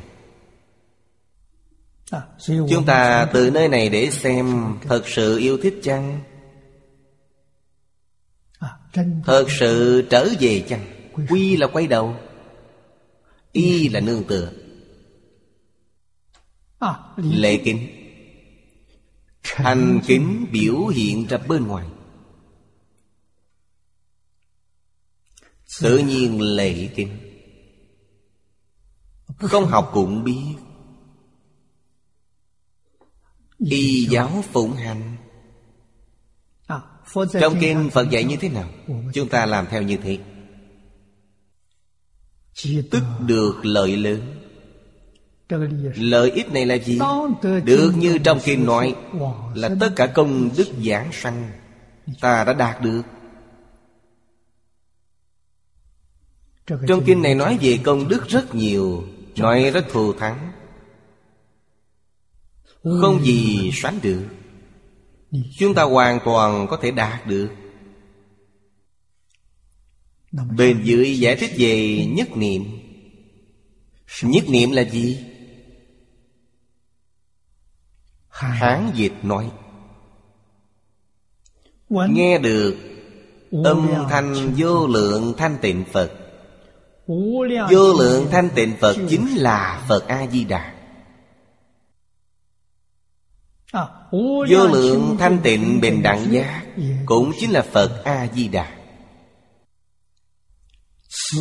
à, Chúng ta từ nơi này để xem Thật sự yêu thích chăng Thật sự trở về chăng? Quy là quay đầu. Y là nương tựa. Lệ kính. Thành kính biểu hiện ra bên ngoài. Tự nhiên lệ kính. Không học cũng biết. Y giáo phụng hành trong kinh Phật dạy như thế nào? Chúng ta làm theo như thế. Tức được lợi lớn. Lợi ích này là gì? Được như trong kinh nói Là tất cả công đức giảng sanh Ta đã đạt được. Trong kinh này nói về công đức rất nhiều, Nói rất thù thắng. Không gì sánh được. Chúng ta hoàn toàn có thể đạt được. Bên dưới giải thích về nhất niệm. Nhất niệm là gì? Hán dịch nói, Nghe được Âm thanh vô lượng thanh tịnh Phật. Vô lượng thanh tịnh Phật chính là Phật A-di-đà Vô lượng thanh tịnh bình đẳng giác Cũng chính là Phật A-di-đà.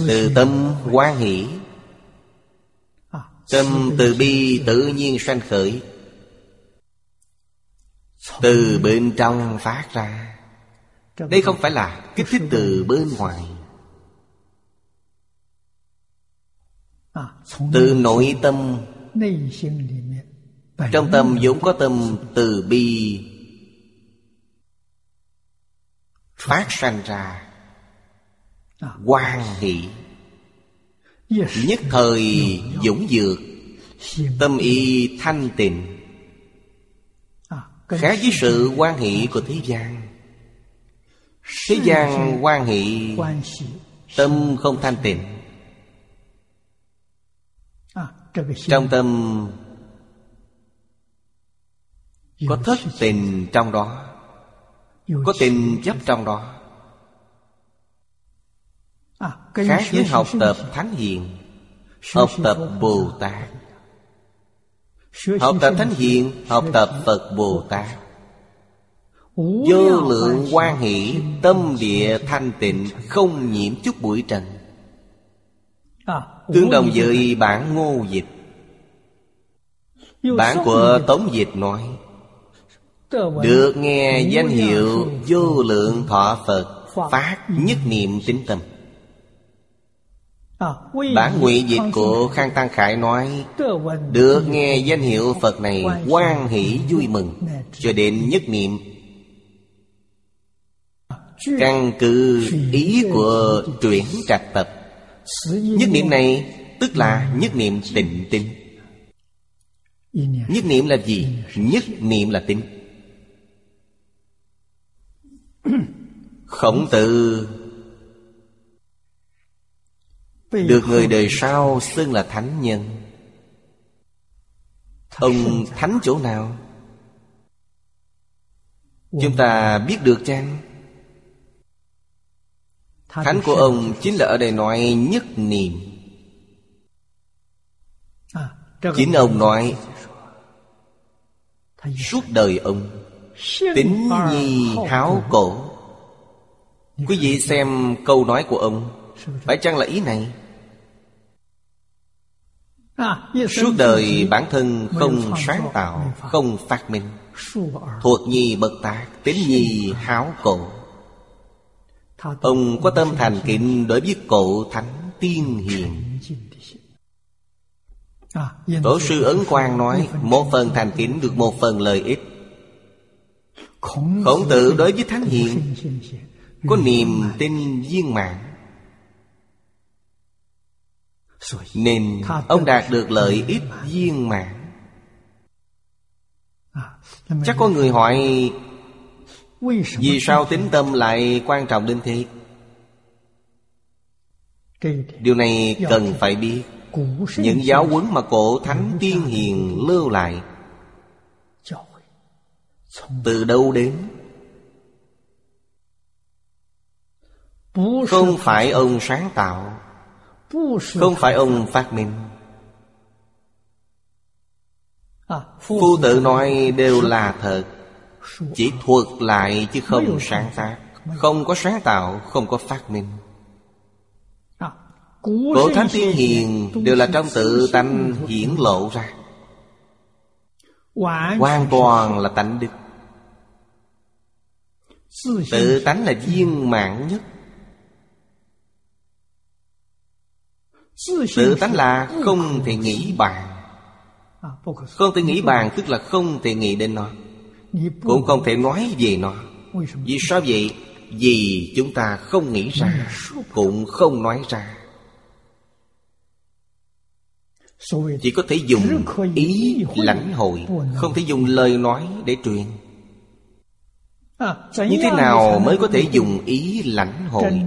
Từ tâm quan hỷ Tâm từ bi tự nhiên sanh khởi. Từ bên trong phát ra. Đây không phải là kích thích từ bên ngoài. Từ nội tâm Trong tâm vốn có tâm từ bi. Phát sanh ra. Quan hỷ. Nhất thời dũng dược. Tâm y thanh tịnh. Khác với sự quan hệ của thế gian. Thế gian quan hệ Tâm không thanh tịnh. Trong tâm có thất tình trong đó, Có tình chấp trong đó. Khác với học tập Thánh Hiền, Học tập Bồ Tát. Học tập Thánh Hiền, Học tập Phật Bồ Tát. Vô lượng quan hỷ, Tâm địa thanh tịnh, Không nhiễm chút bụi trần. Tương đồng với bản ngô dịch. Bản của Tống Dịch nói được nghe danh hiệu Vô lượng thọ Phật Phát nhất niệm tính tâm. Bản nguyện dịch của Khang Tăng Khải nói Được nghe danh hiệu Phật này quan hỷ vui mừng Cho đến nhất niệm. Căn cứ ý của chuyển trạch tập. Nhất niệm này tức là nhất niệm tịnh tinh Nhất niệm là gì? Nhất niệm là tinh Khổng tử. Được người đời sau xưng là thánh nhân. Ông thánh chỗ nào? Chúng ta biết được chăng? Thánh của ông chính là ở đây nói nhất niệm. Chính ông nói Suốt đời ông Tính nhi háo cổ Quý vị xem câu nói của ông. Phải chăng là ý này? Suốt đời bản thân không sáng tạo, Không phát minh. Thuộc nhi bậc tạc Tính nhi háo cổ Ông có tâm thành kính đối với cổ thánh tiên hiền. Tổ sư Ấn Quang nói, Một phần thành kính được một phần lợi ích. Khổng tử đối với thánh hiền có niềm tin viên mãn. Nên ông đạt được lợi ích viên mãn. Chắc có người hỏi, Vì sao tính tâm lại quan trọng đến thế? Điều này cần phải biết. Những giáo huấn mà cổ thánh tiên hiền lưu lại, Từ đâu đến? Không phải ông sáng tạo. Không phải ông phát minh. Phu tự nói đều là thật. Chỉ thuật lại chứ không sáng tác. Không có sáng tạo Không có phát minh. Cổ thánh tiên hiền Đều là trong tự tánh hiển lộ ra. Hoàn toàn là tánh đức. Tự tánh là viên mạng nhất Tự tánh là không thể nghĩ bàn. không thể nghĩ bàn tức là không thể nghĩ đến nó. Cũng không thể nói về nó. Vì sao? Vậy? Vì chúng ta không nghĩ ra Cũng không nói ra. Chỉ có thể dùng ý lãnh hội Không thể dùng lời nói để truyền Như thế nào mới có thể dùng ý lãnh hội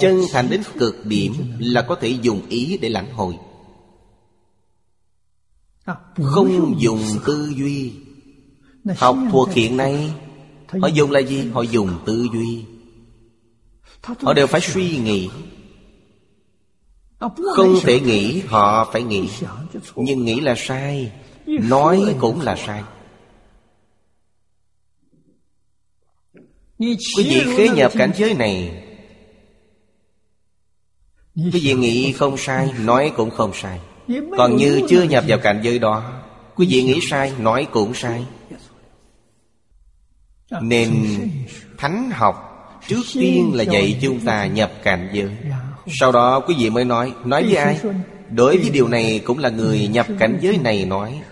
Chân thành đến cực điểm Là có thể dùng ý để lãnh hội không dùng tư duy. Học thuộc hiện nay Họ dùng là gì? Họ dùng tư duy. Họ đều phải suy nghĩ. Không thể nghĩ Họ phải nghĩ. Nhưng nghĩ là sai. Nói cũng là sai Quý vị khế nhập cảnh giới này. Quý vị nghĩ không sai Nói cũng không sai. Còn như chưa nhập vào cảnh giới đó Quý vị nghĩ sai, nói cũng sai. Nên Thánh học Trước tiên là dạy chúng ta nhập cảnh giới. Sau đó quý vị mới nói Nói với ai? Đối với điều này cũng là người nhập cảnh giới này nói.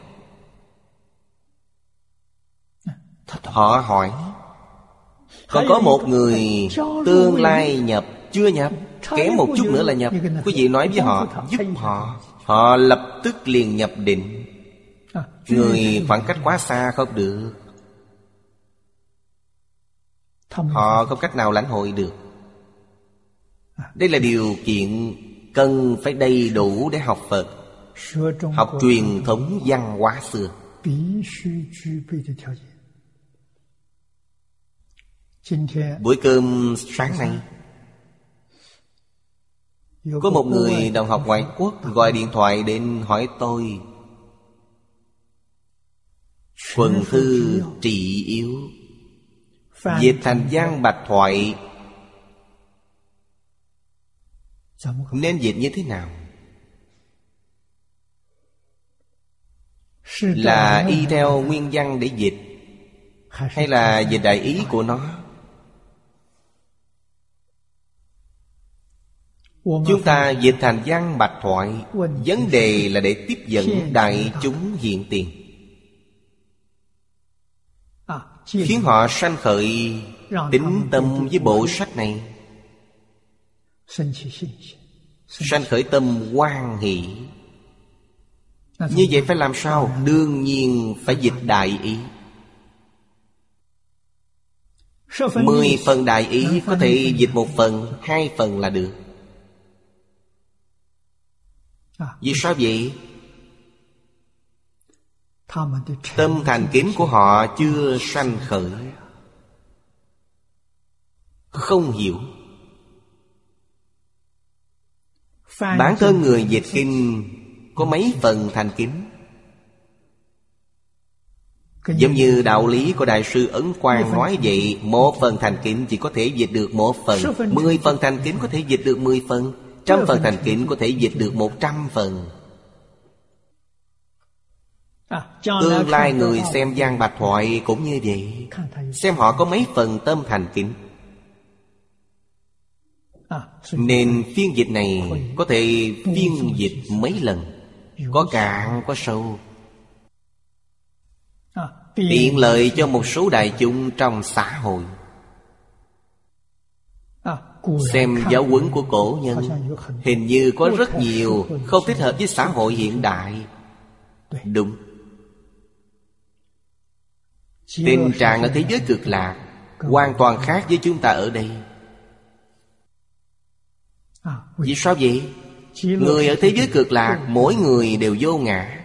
Họ hỏi còn có một người tương lai nhập. Chưa nhập. Kém một chút nữa là nhập. Quý vị nói với họ, Giúp họ. Họ lập tức liền nhập định. Người khoảng cách quá xa không được. Họ không cách nào lãnh hội được. Đây là điều kiện cần phải đầy đủ để học Phật, Học truyền thống văn hóa xưa. Buổi cơm sáng nay có một người đồng học ngoại quốc gọi điện thoại đến hỏi tôi Quần thư trị yếu Dịch thành gian bạch thoại Nên dịch như thế nào? Là y theo nguyên văn để dịch Hay là dịch đại ý của nó Chúng ta dịch thành văn bạch thoại. Vấn đề là để tiếp dẫn đại chúng hiện tiền. À, Khiến họ sanh khởi tính tâm với bộ sách này. Sanh khởi tâm quan hỷ. Như vậy phải làm sao? Đương nhiên phải dịch đại ý. Mười phần đại ý có thể dịch một phần, hai phần là được vì sao vậy? Tâm thành kính của họ chưa sanh khởi. Không hiểu. Bản thân người dịch kinh Có mấy phần thành kính? Giống như đạo lý của Đại sư Ấn Quang nói vậy Một phần thành kính chỉ có thể dịch được một phần. Mười phần thành kính có thể dịch được mười phần Trăm phần thành kính có thể dịch được một trăm phần. À, Tương lai người xem gian bạch thoại cũng như vậy. Xem họ có mấy phần tâm thành kính. À, Nên phiên dịch này có thể phiên dịch mấy lần. Có cạn có sâu. À, Tiện lợi cho một số đại chúng trong xã hội Xem giáo huấn của cổ nhân Hình như có rất nhiều Không thích hợp với xã hội hiện đại. Đúng. Tình trạng ở thế giới cực lạc Hoàn toàn khác với chúng ta ở đây. Vì sao vậy? Người ở thế giới cực lạc Mỗi người đều vô ngã.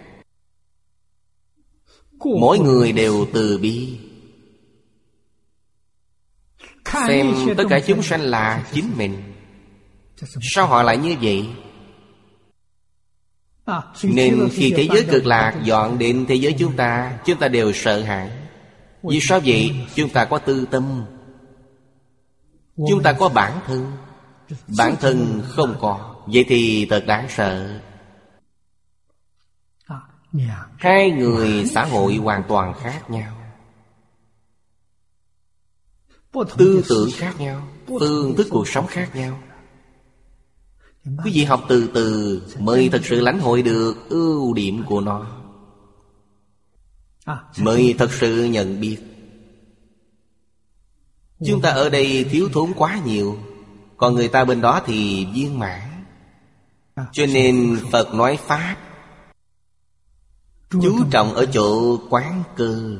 Mỗi người đều từ bi Xem tất cả chúng sanh là chính mình. Sao họ lại như vậy? Nên khi thế giới cực lạc dọn đến thế giới chúng ta Chúng ta đều sợ hãi. Vì sao vậy? Chúng ta có tư tâm. Chúng ta có bản thân. Bản thân không có. Vậy thì thật đáng sợ. Hai người xã hội hoàn toàn khác nhau Tư tưởng khác nhau? Phương thức cuộc sống khác nhau. Quý vị học từ từ Mới thật sự lãnh hội được ưu điểm của nó. Mới thật sự nhận biết. Chúng ta ở đây thiếu thốn quá nhiều Còn người ta bên đó thì viên mãn. Cho nên Phật nói Pháp Chú trọng ở chỗ quán cơ.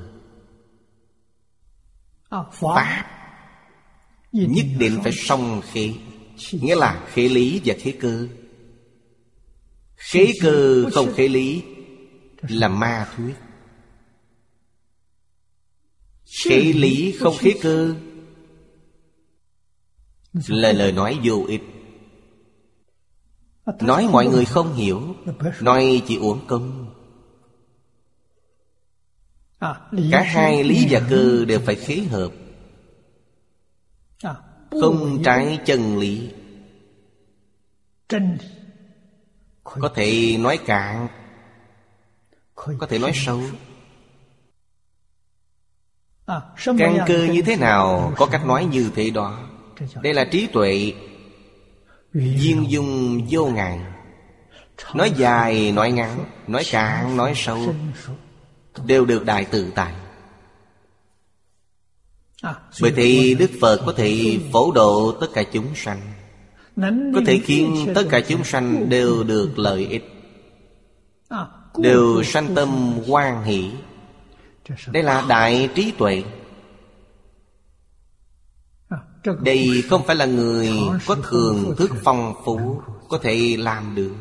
Pháp Nhất định phải song khế Nghĩa là khế lý và khế cơ. Khế cơ không khế lý Là ma thuyết. Khế lý không khế cơ. Là lời nói vô ích. Nói mọi người không hiểu Nói chỉ uổng công. Cả hai lý và cơ đều phải khế hợp không trái chân lý. Có thể nói cạn. Có thể nói sâu. Căn cơ như thế nào có cách nói như thế đó. Đây là trí tuệ viên dung vô ngại nói dài nói ngắn nói cạn nói sâu đều được đại tự tại bởi thì Đức Phật có thể phổ độ tất cả chúng sanh. Có thể khiến tất cả chúng sanh đều được lợi ích. Đều sanh tâm hoan hỷ. Đây là đại trí tuệ. Đây không phải là người có thường thức phong phú Có thể làm được.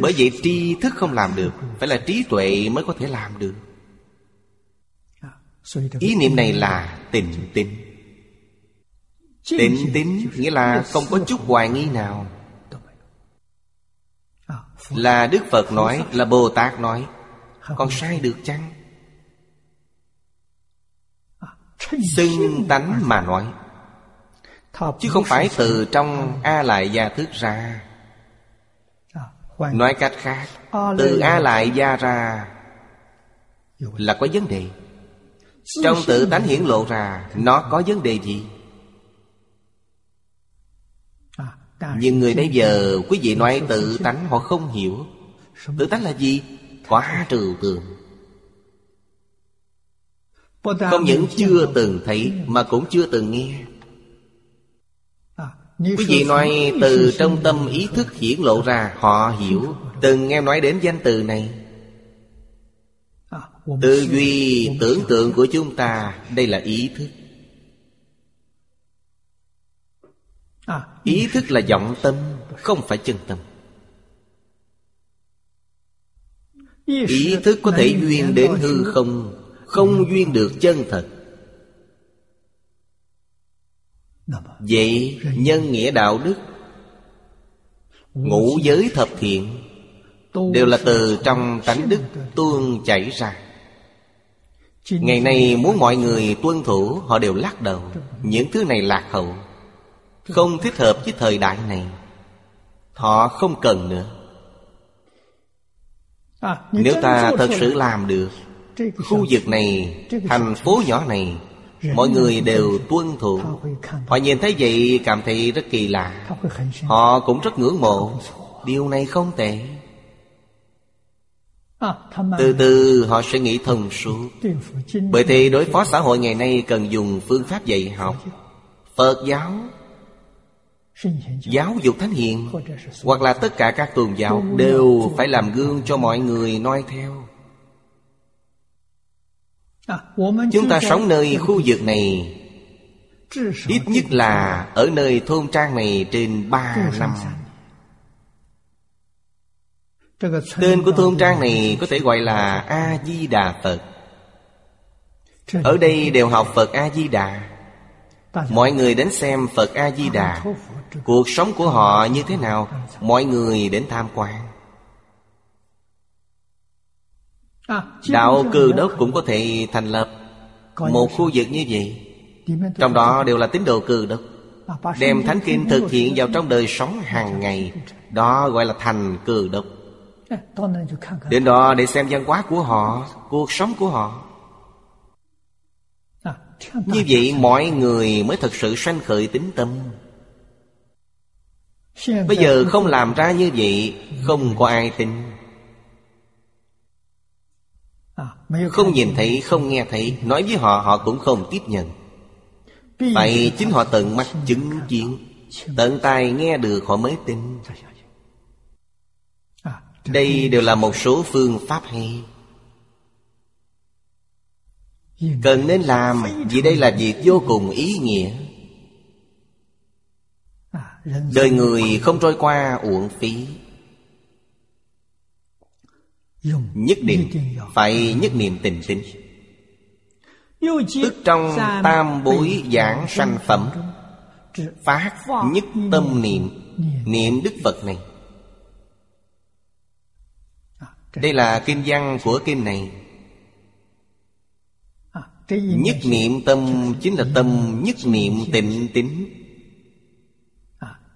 Bởi vậy tri thức không làm được. Phải là trí tuệ mới có thể làm được Ý niệm này là tịnh tín Tịnh tín nghĩa là không có chút hoài nghi nào. Là Đức Phật nói Là Bồ Tát nói Còn sai được chăng? Xưng tánh mà nói. Chứ không phải từ trong A lại gia thức ra. Nói cách khác Từ A lại gia ra Là có vấn đề trong tự tánh hiển lộ ra Nó có vấn đề gì? Nhưng người bây giờ Quý vị nói tự tánh họ không hiểu. Tự tánh là gì? Quá trừu tượng. Không những chưa từng thấy Mà cũng chưa từng nghe. Quý vị nói từ trong tâm ý thức hiển lộ ra Họ hiểu. Từng nghe nói đến danh từ này Tư duy tưởng tượng của chúng ta Đây là ý thức. Ý thức. là vọng tâm Không phải chân tâm. Ý thức có thể duyên đến hư không Không duyên được chân thật. Vậy nhân nghĩa đạo đức Ngũ giới thập thiện Đều là từ trong tánh đức tuôn chảy ra Ngày nay muốn mọi người tuân thủ Họ đều lắc đầu. Những thứ này lạc hậu. Không thích hợp với thời đại này. Họ không cần nữa. Nếu ta thật sự làm được Khu vực này Thành phố nhỏ này Mọi người đều tuân thủ. Họ nhìn thấy vậy cảm thấy rất kỳ lạ. Họ cũng rất ngưỡng mộ. Điều này không tệ từ từ họ sẽ nghĩ thông suốt. Bởi thế đối phó xã hội ngày nay cần dùng phương pháp dạy học. Phật giáo giáo dục thánh hiền hoặc là tất cả các tôn giáo đều phải làm gương cho mọi người noi theo. Chúng ta sống nơi khu vực này. Ít nhất là ở nơi thôn trang này trên ba năm. Tên của thôn trang này có thể gọi là A-di-đà Phật. Ở đây đều học Phật A-di-đà. Mọi người đến xem Phật A-di-đà. Cuộc sống của họ như thế nào? Mọi người đến tham quan. Đạo cư đốc cũng có thể thành lập Một khu vực như vậy. Trong đó đều là tín đồ cư đốc. Đem Thánh Kinh thực hiện vào trong đời sống hàng ngày. Đó gọi là thành cư đốc. Đến đó để xem văn hóa của họ Cuộc sống của họ. Như vậy mọi người mới thật sự sanh khởi tính tâm. Bây giờ không làm ra như vậy Không có ai tin. Không nhìn thấy, không nghe thấy. Nói với họ, họ cũng không tiếp nhận. Tại chính họ tận mắt chứng kiến. Tận tai nghe được họ mới tin đây đều là một số phương pháp hay. Cần nên làm, vì đây là việc vô cùng ý nghĩa. Đời người không trôi qua uổng phí. Nhất định phải nhất niệm tình tin tức trong tam bối giảng sanh phẩm, phát nhất tâm niệm niệm đức phật này. Đây là kinh văn của kinh này Nhất niệm tâm chính là tâm nhất niệm tịnh tính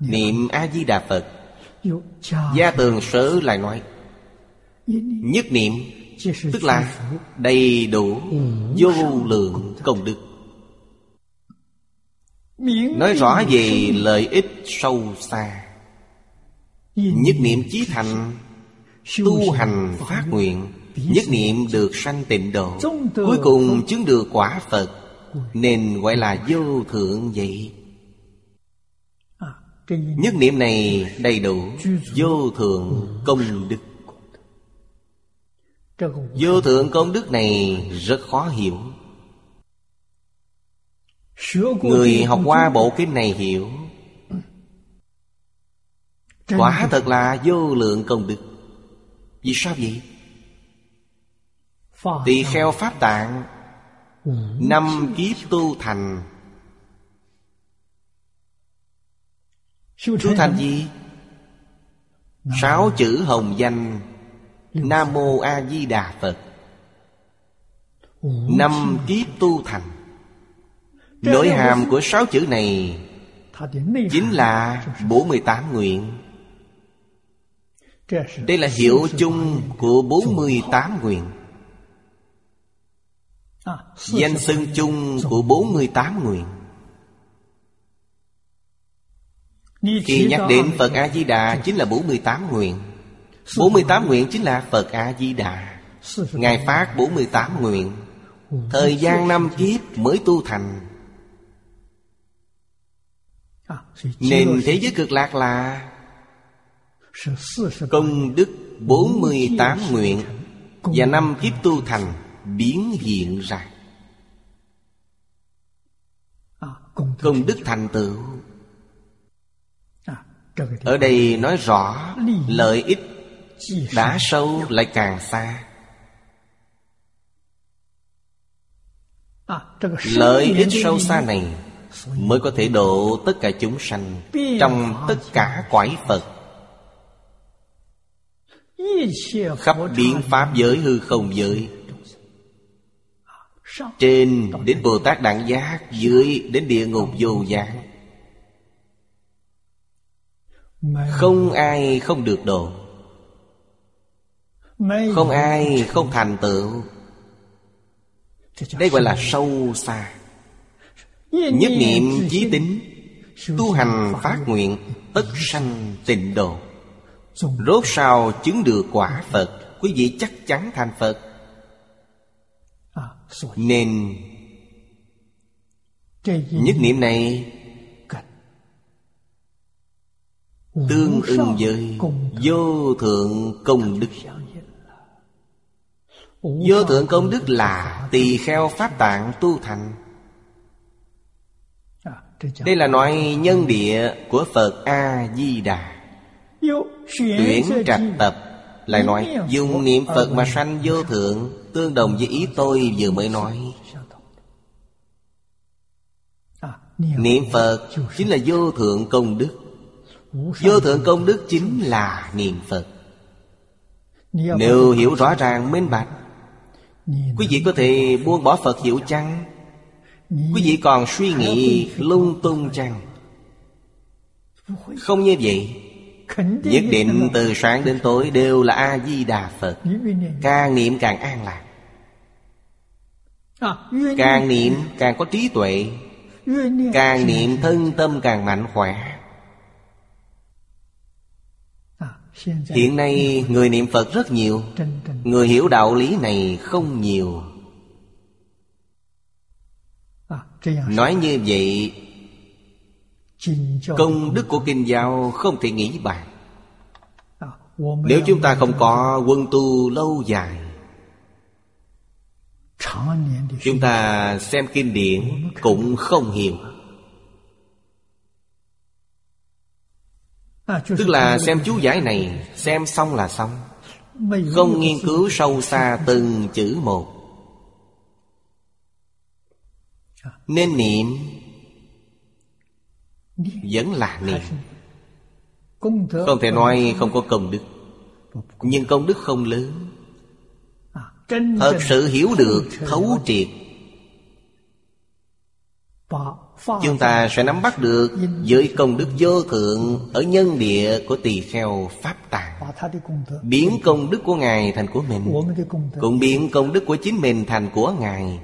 Niệm A-di-đà Phật Gia tường sớ lại nói Nhất niệm Tức là đầy đủ vô lượng công đức Nói rõ về lợi ích sâu xa Nhất niệm chí thành tu hành phát nguyện nhất niệm được sanh tịnh độ cuối cùng chứng được quả phật nên gọi là vô thượng vậy. Nhất niệm này đầy đủ vô thượng công đức. Vô thượng công đức này rất khó hiểu. Người học qua bộ kinh này hiểu. Quả thật là vô lượng công đức. Vì sao vậy? Tỳ kheo Pháp Tạng Năm kiếp tu thành. Tu thành gì? Sáu chữ hồng danh Nam Mô A Di Đà Phật Năm kiếp tu thành. Nội hàm của sáu chữ này Chính là 48 nguyện. Đây là hiệu chung của 48 nguyện 啊，Danh xưng chung của 48 nguyện Khi nhắc đến Phật A-di-đà Chính là 48 nguyện 48 nguyện chính là Phật A-di-đà. Ngài phát 48 nguyện Thời gian năm kiếp mới tu thành. Nên thế giới cực lạc là Công đức 48 nguyện Và năm kiếp tu thành biến hiện ra. Công đức thành tựu. Ở đây nói rõ Lợi ích đã sâu lại càng xa. Lợi ích sâu xa này Mới có thể độ tất cả chúng sanh Trong tất cả quải Phật Khắp biến Pháp giới hư không giới. Trên đến Bồ Tát Đẳng Giác, Dưới đến địa ngục vô gián. Không ai không được độ. Không ai không thành tựu. Đây gọi là sâu xa. Nhất niệm chí tính, Tu hành phát nguyện, Tất sanh tịnh độ. Rốt sao chứng được quả Phật Quý vị chắc chắn thành Phật. Nên Nhất niệm này Tương ưng với Vô thượng công đức. Vô thượng công đức là tỳ kheo pháp tạng tu thành. Đây là nói nhân địa của Phật A-di-đà Tuyển trạch tập, Lại nói, dùng niệm Phật mà sanh vô thượng, Tương đồng với ý tôi vừa mới nói Niệm Phật chính là vô thượng công đức Vô thượng công đức chính là niệm Phật Nếu hiểu rõ ràng, minh bạch, Quý vị có thể buông bỏ Phật hiểu chăng? Quý vị còn suy nghĩ lung tung chăng? Không như vậy Nhất định từ sáng đến tối đều là A-di-đà Phật. Càng niệm càng an lạc. Càng niệm càng có trí tuệ. Càng niệm thân tâm càng mạnh khỏe. Hiện nay người niệm Phật rất nhiều. Người hiểu đạo lý này không nhiều. Nói như vậy Công đức của Kinh giáo không thể nghĩ bàn Nếu chúng ta không có quân tu lâu dài Chúng ta xem kinh điển cũng không hiểu. Tức là xem chú giải này Xem xong là xong. Không nghiên cứu sâu xa từng chữ một. Nên niệm Vẫn là niệm Không thể nói không có công đức. Nhưng công đức không lớn. Thật sự hiểu được thấu triệt. Chúng ta sẽ nắm bắt được Với công đức vô thượng Ở nhân địa của tỳ kheo Pháp Tạng. Biến công đức của Ngài thành của mình Cũng biến công đức của chính mình thành của Ngài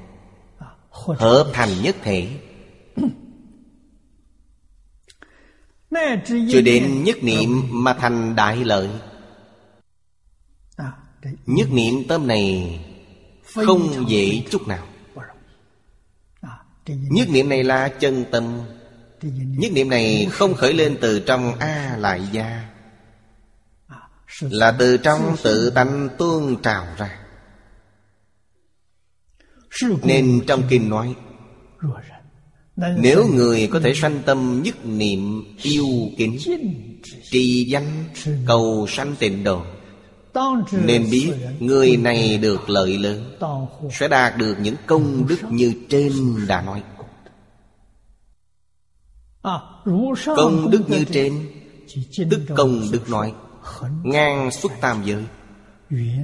Hợp thành nhất thể Cho đến nhất niệm mà thành đại lợi. Nhất niệm tâm này Không dễ chút nào. Nhất niệm này là chân tâm. Nhất niệm này không khởi lên từ trong A lại gia. Là từ trong tự tánh tuôn trào ra. Nên trong kinh nói Nếu người có thể sanh tâm nhất niệm yêu kính Trì danh cầu sanh tịnh độ nên biết người này được lợi lớn Sẽ đạt được những công đức như trên đã nói. Công đức như trên Tức công đức nói Ngang xuất tam giới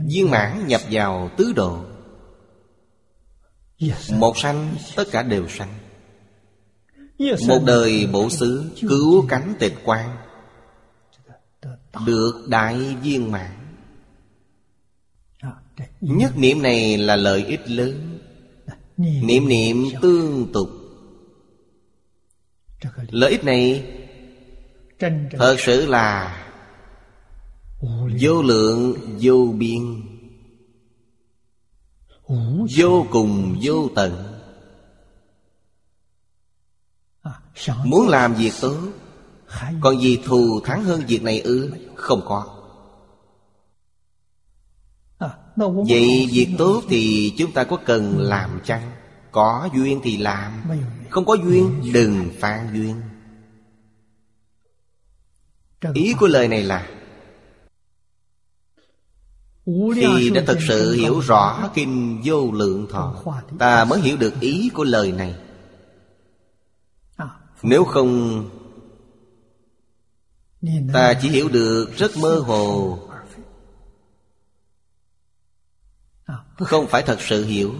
Viên mãn nhập vào tứ độ Một sanh tất cả đều sanh Một đời bổ xứ Cứu cánh tịch quan Được đại viên mãn. Nhất niệm này là lợi ích lớn. Niệm niệm tương tục. Lợi ích này Thật sự là Vô lượng vô biên Vô cùng vô tận Muốn làm việc tốt Còn gì thù thắng hơn việc này ư? Không có. Vậy việc tốt thì chúng ta có cần làm chăng? Có duyên thì làm. Không có duyên đừng phản duyên. Ý của lời này là Khi đã thật sự hiểu rõ Kinh vô lượng thọ Ta mới hiểu được ý của lời này Nếu không Ta chỉ hiểu được rất mơ hồ. Không phải thật sự hiểu.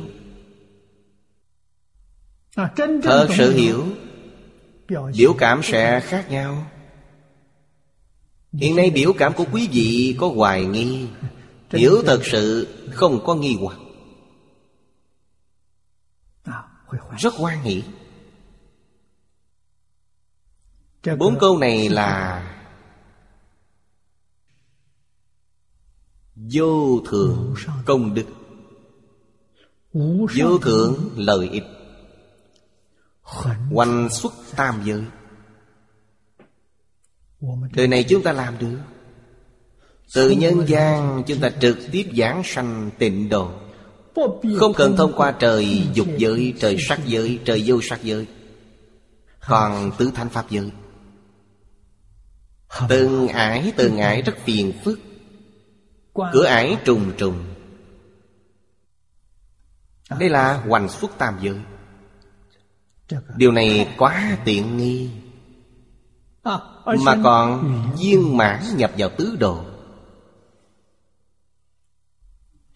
Thật sự hiểu. Biểu cảm sẽ khác nhau. Hiện nay biểu cảm của quý vị có hoài nghi. Hiểu thật sự không có nghi hoặc. Rất hoan hỷ Bốn câu này là Vô thượng công đức. Vô thượng lợi ích. Hoành xuất tam giới. Thời này chúng ta làm được. Từ nhân gian chúng ta trực tiếp giảng sanh tịnh độ. Không cần thông qua trời dục giới Trời sắc giới Trời vô sắc giới. Còn tứ thánh pháp giới Từng ải từng ải rất phiền phức. Cửa ải trùng trùng. Đây là hoành xuất tam giới. Điều này quá tiện nghi. Mà còn viên mãn nhập vào tứ độ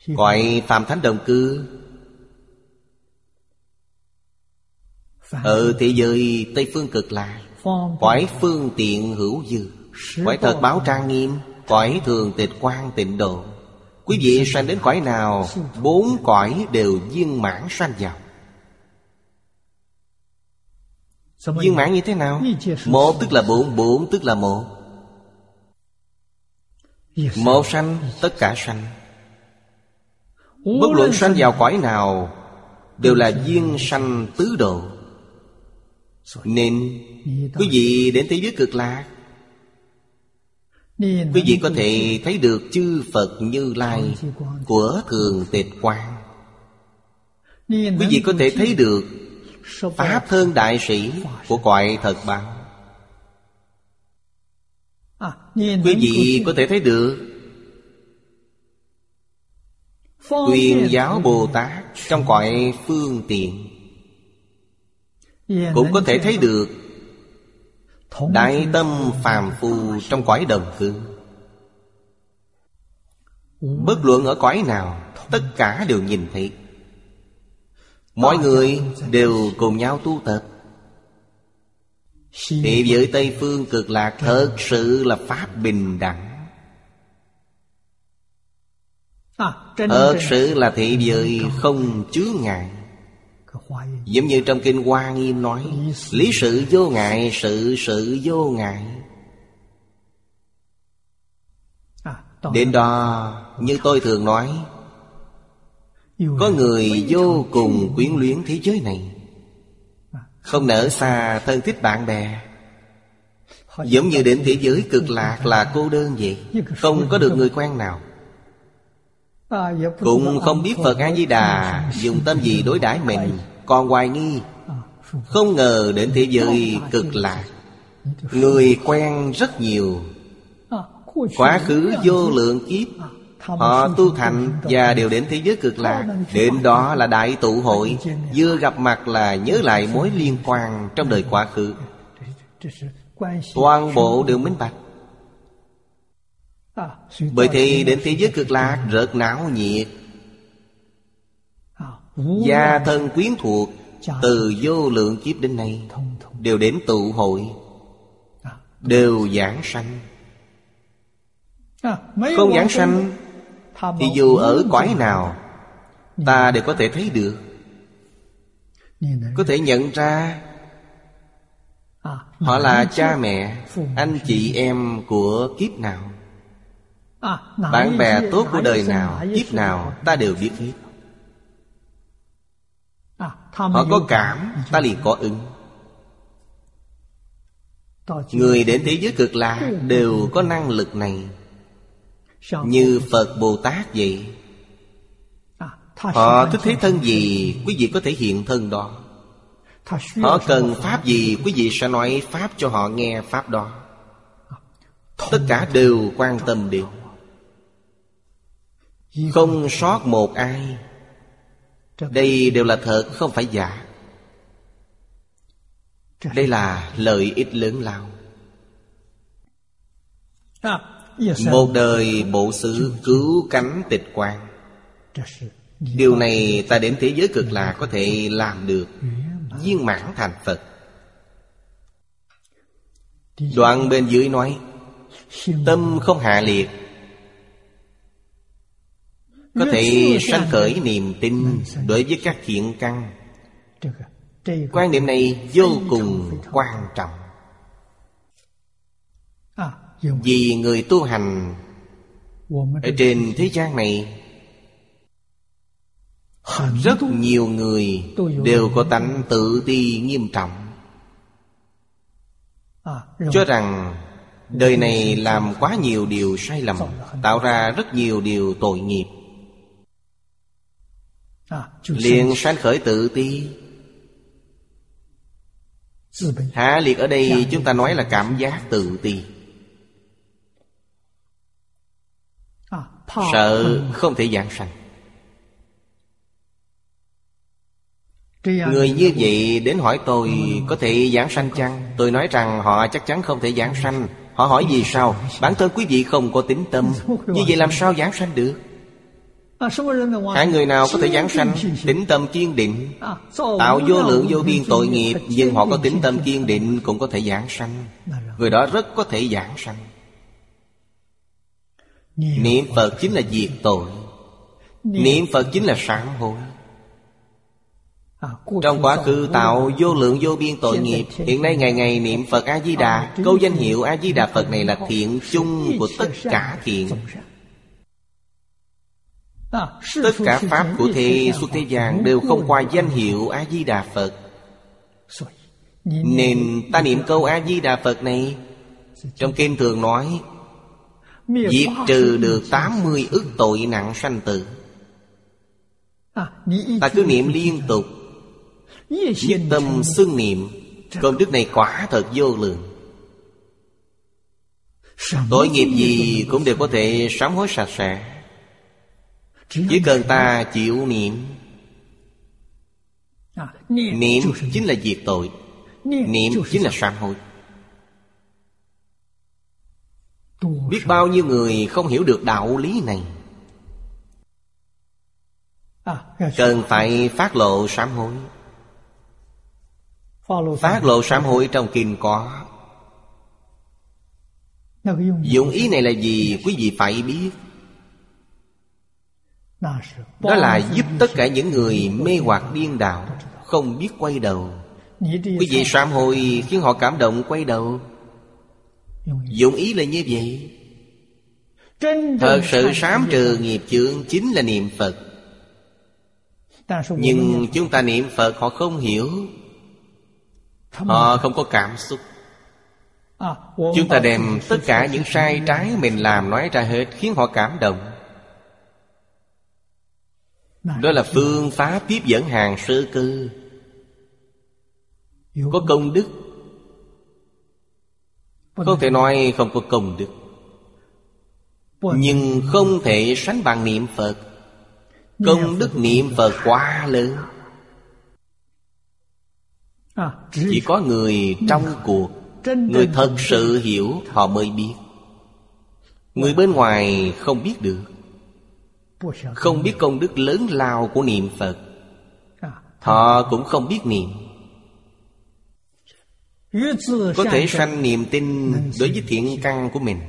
Gọi Phạm Thánh Đồng Cư. Ở thế giới Tây Phương Cực Lạc Quải phương tiện hữu dư Quải thật báo trang nghiêm Cõi thường tịch quan tịnh độ. Quý vị sanh đến cõi nào Bốn cõi đều viên mãn sanh vào. Viên mãn như thế nào? Một tức là bốn Bốn tức là một. Một sanh tất cả sanh. Bất luận sanh vào cõi nào Đều là duyên sanh. tứ độ. Nên Quý vị đến thế giới cực lạc Quý vị có thể thấy được chư Phật Như Lai Của Thường Tịch Quang. Quý vị có thể thấy được Pháp thân đại sĩ Của cõi thật báo. Quý vị có thể thấy được Quyền giáo Bồ Tát Trong cõi phương tiện. Cũng có thể thấy được Đại tâm phàm phu Trong cõi đồng cư. Bất luận ở cõi nào Tất cả đều nhìn thấy. Mọi người đều cùng nhau tu tập. Thì với Tây Phương cực lạc Thật sự là Pháp bình đẳng. Thật sự là thị giới không chứa ngại Giống như trong Kinh Hoa Nghiêm nói Lý sự vô ngại, sự sự vô ngại. Đến đó như tôi thường nói Có người vô cùng quyến luyến thế giới này. Không nở xa thân thích bạn bè. Giống như đến thế giới cực lạc là cô đơn vậy Không có được người quen nào cũng không biết Phật A-di-đà Dùng tâm gì đối đãi mình Còn hoài nghi. Không ngờ đến thế giới cực lạc. Người quen rất nhiều. Quá khứ vô lượng kiếp Họ tu thành và đều đến thế giới cực lạc. Đến đó là đại tụ hội Vừa gặp mặt là nhớ lại mối liên quan trong đời quá khứ. Toàn bộ đều minh bạch bởi thì đến thế giới cực lạc, rợt não nhiệt. Gia thân quyến thuộc, Từ vô lượng kiếp đến nay, Đều đến tụ hội, Đều giảng sanh. Không giảng sanh, Thì dù ở cõi nào, Ta đều có thể thấy được. Có thể nhận ra, Họ là cha mẹ, Anh chị em của kiếp nào bạn bè tốt của đời nào Kiếp nào ta đều biết hết. Họ có cảm Ta liền có ứng. Người đến thế giới cực lạc Đều có năng lực này. Như Phật Bồ Tát vậy. Họ thích thế thân gì Quý vị có thể hiện thân đó. Họ cần Pháp gì Quý vị sẽ nói Pháp cho họ nghe Pháp đó. Tất cả đều quan tâm đến không sót một ai. Đây đều là thật không phải giả. Đây là lợi ích lớn lao. Một đời bộ xứ cứu cánh tịch quan Điều này ta đến thế giới cực là có thể làm được. Viên mãn thành Phật. Đoạn bên dưới nói Tâm không hạ liệt có thể sanh khởi niềm tin đối với các thiện căn. Quan niệm này vô cùng quan trọng. Vì người tu hành ở trên thế gian này rất nhiều người đều có tánh tự ti nghiêm trọng. Cho rằng đời này làm quá nhiều điều sai lầm tạo ra rất nhiều điều tội nghiệp liền sanh khởi tự ti. hạ liệt ở đây dạ. chúng ta nói là cảm giác tự ti. sợ không thể giảng sanh. người như vậy đến hỏi tôi có thể giảng sanh chăng? Tôi nói rằng họ chắc chắn không thể giảng sanh. Họ hỏi gì sao? bản thân quý vị không có tính tâm. Như vậy làm sao giảng sanh được? hai người nào có thể giáng sanh Tính tâm kiên định? Tạo vô lượng vô biên tội nghiệp Nhưng họ có tính tâm kiên định Cũng có thể giảng sanh. Dạ người đó rất có thể giảng sanh. Niệm Phật chính là diệt tội. Niệm Phật chính là sám hối. À, Trong quá khứ tạo vô lượng vô biên tội nghiệp. Hiện nay ngày ngày niệm Phật A-di-đà à, Câu danh hiệu A-di-đà Phật này là thiện chung của tất cả thiện tất cả pháp của thế xuất thế gian đều không qua danh hiệu a di đà phật nên ta niệm câu a di đà phật này trong kinh thường nói diệt trừ được 80 ức tội nặng sanh tử. Ta cứ niệm liên tục. Nhất tâm xưng niệm. Công đức này quả thật vô lượng. Tội nghiệp gì cũng đều có thể sám hối sạch sẽ. Chỉ cần ta chịu niệm. Niệm chính là diệt tội. Niệm chính là sám hối. Biết bao nhiêu người không hiểu được đạo lý này. Cần phải phát lộ sám hối. Phát lộ sám hối. trong kinh có. Dụng ý này là gì? Quý vị phải biết đó là giúp tất cả những người mê hoặc điên đạo không biết quay đầu. Quý vị sám hồi khiến họ cảm động quay đầu. Dụng ý là như vậy. Thật sự sám trừ nghiệp chướng chính là niệm phật. Nhưng chúng ta niệm phật họ không hiểu. Họ không có cảm xúc. Chúng ta đem tất cả những sai trái mình làm nói ra hết khiến họ cảm động. Đó là phương pháp tiếp dẫn hàng sơ cư Có công đức. Không thể nói không có công đức. Nhưng không thể sánh bằng niệm Phật. Công đức niệm Phật quá lớn. Chỉ có người trong cuộc Người thật sự hiểu họ mới biết. Người bên ngoài không biết được. Không biết công đức lớn lao của niệm Phật. Họ cũng không biết niệm. Có thể sanh niềm tin đối với thiện căn của mình.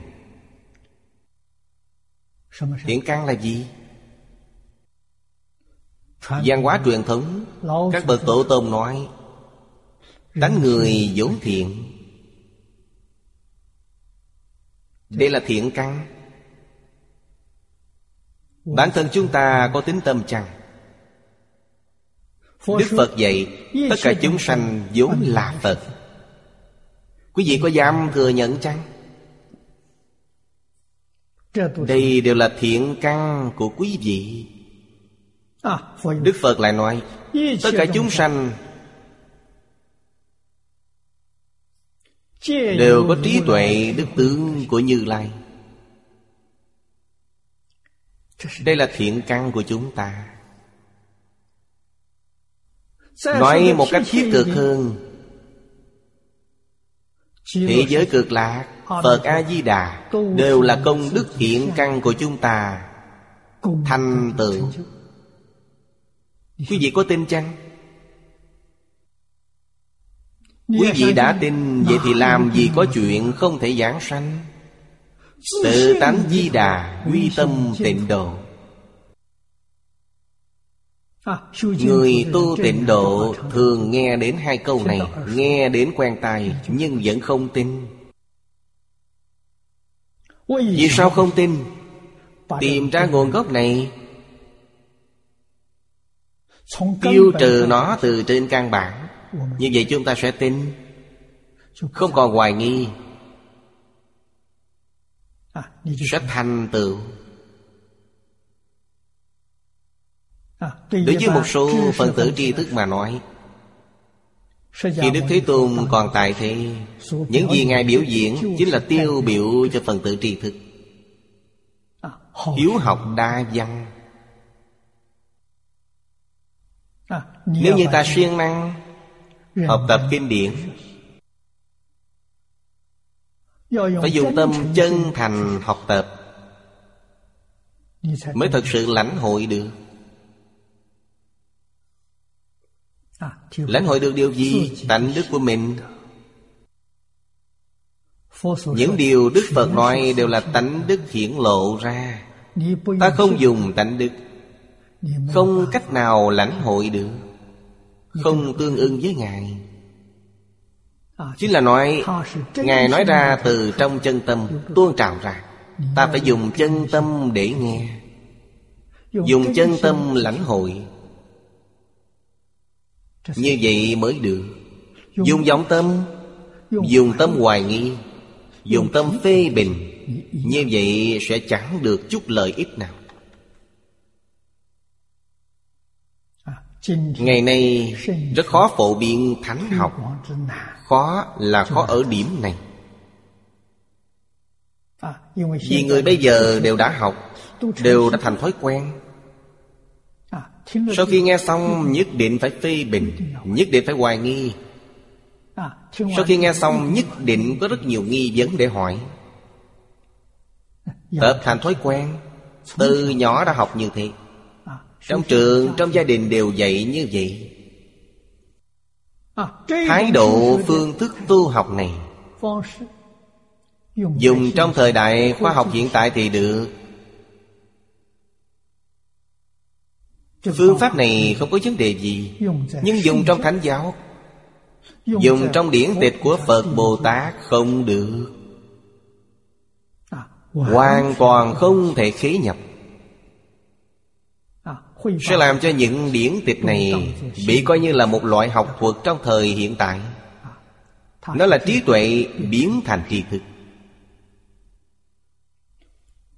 Thiện căn là gì? văn hóa truyền thống, các bậc tổ tông nói đánh người vốn thiện. Đây là thiện căn. Bản thân chúng ta có tính tâm chăng? Đức Phật dạy Tất cả chúng sanh vốn là Phật. Quý vị có dám thừa nhận chăng? Đây đều là thiện căn của quý vị. Đức Phật lại nói Tất cả chúng sanh Đều có trí tuệ đức tướng của Như Lai đây là thiện căn của chúng ta. Nói một cách thiết thực hơn. Thế giới cực lạc phật a di đà đều là công đức thiện căn của chúng ta. Thành tựu quý vị có tin chăng? Quý vị đã tin vậy thì làm gì có chuyện không thể giảng sanh? Tự tánh di đà Quy tâm tịnh độ. Người tu tịnh độ thường nghe đến hai câu này, Nghe đến quen tài nhưng vẫn không tin. Vì sao không tin? Tìm ra nguồn gốc này. Tiêu trừ nó từ trên căn bản. Như vậy chúng ta sẽ tin. Không còn hoài nghi sẽ thành tựu đối với một số phần tử tri thức mà nói khi đức thế tôn còn tại thế những gì ngài biểu diễn chính là tiêu biểu cho phần tử tri thức. Hiếu học đa văn. Nếu như ta siêng năng học tập kinh điển phải dùng tâm chân thành học tập mới thật sự lãnh hội được. Lãnh hội được điều gì? Tánh đức của mình. Những điều đức phật nói đều là tánh đức hiển lộ ra. Ta không dùng tánh đức. Không cách nào lãnh hội được. Không tương ưng với ngài chính là nói, ngài nói ra từ trong chân tâm tuôn trào ra. Ta phải dùng chân tâm để nghe. Dùng chân tâm lãnh hội. Như vậy mới được. Dùng giọng tâm, dùng tâm hoài nghi, dùng tâm phê bình. Như vậy sẽ chẳng được chút lợi ích nào. ngày nay, rất khó phổ biến thánh học. Khó là khó ở điểm này. Vì người bây giờ đều đã học, đều đã thành thói quen. Sau khi nghe xong, nhất định phải phê bình, nhất định phải hoài nghi. Sau khi nghe xong, nhất định có rất nhiều nghi vấn để hỏi. Tập thành thói quen, từ nhỏ đã học như thế. Trong trường, trong gia đình đều dạy như vậy. Thái độ phương thức tu học này Dùng trong thời đại khoa học hiện tại thì được. Phương pháp này không có vấn đề gì Nhưng dùng trong thánh giáo Dùng trong điển tịch của Phật Bồ Tát không được. Hoàn toàn không thể khế nhập sẽ làm cho những điển tịch này bị coi như là một loại học thuật trong thời hiện tại. Nó là trí tuệ biến thành tri thức.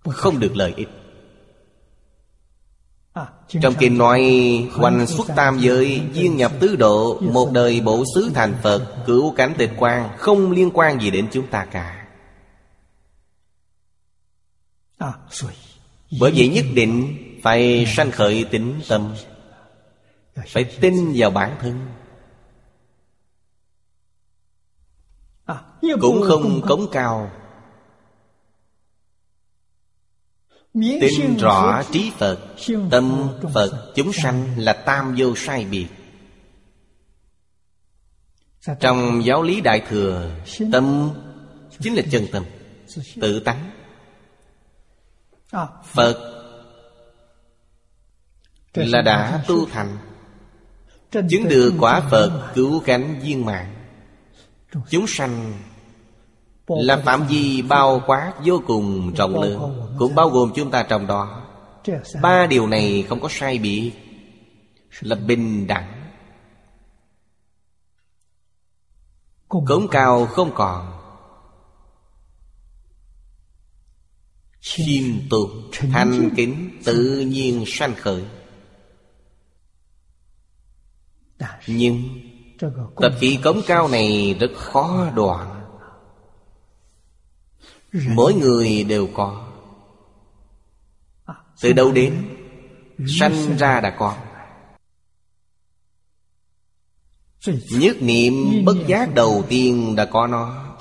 Không được lợi ích. Trong kinh nói Hoành xuất tam giới Duyên nhập tứ độ Một đời bổ xứ thành Phật Cửu cảnh tịch quan Không liên quan gì đến chúng ta cả. Bởi vậy nhất định phải sanh khởi tính tâm phải tin vào bản thân. Cũng không cống cao. Tin rõ trí phật tâm phật chúng sanh. là tam vô sai biệt. Trong giáo lý đại thừa tâm chính là chân tâm tự tánh. Phật là đã tu thành. Chứng được quả phật cứu cánh viên mạng chúng sanh là phạm vi bao quát vô cùng rộng lớn, cũng bao gồm chúng ta trong đó. Ba điều này không có sai bị là bình đẳng cống cao không còn. Khiêm tục thành kính tự nhiên sanh khởi. Nhưng Tập khí cống cao này rất khó đoạn. Mỗi người đều có. Từ đâu đến, Sanh ra đã có. Nhất niệm bất giác đầu tiên đã có nó.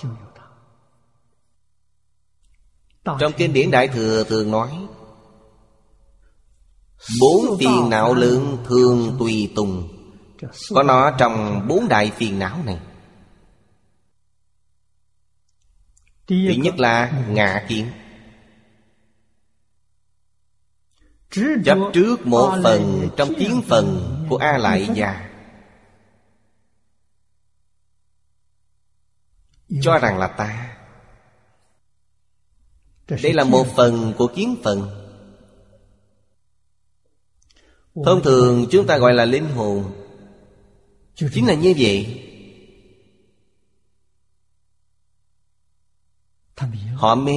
Trong kinh điển Đại Thừa thường nói, Bốn tiền não lượng thường tùy tùng. Có nó trong bốn đại phiền não này. Thứ nhất là ngạ kiến. Chấp trước một phần trong tiếng phần của A Lại Già. Cho rằng là ta. Đây là một phần của kiến phần. Thông thường chúng ta gọi là linh hồn chính là như vậy. Họ mê.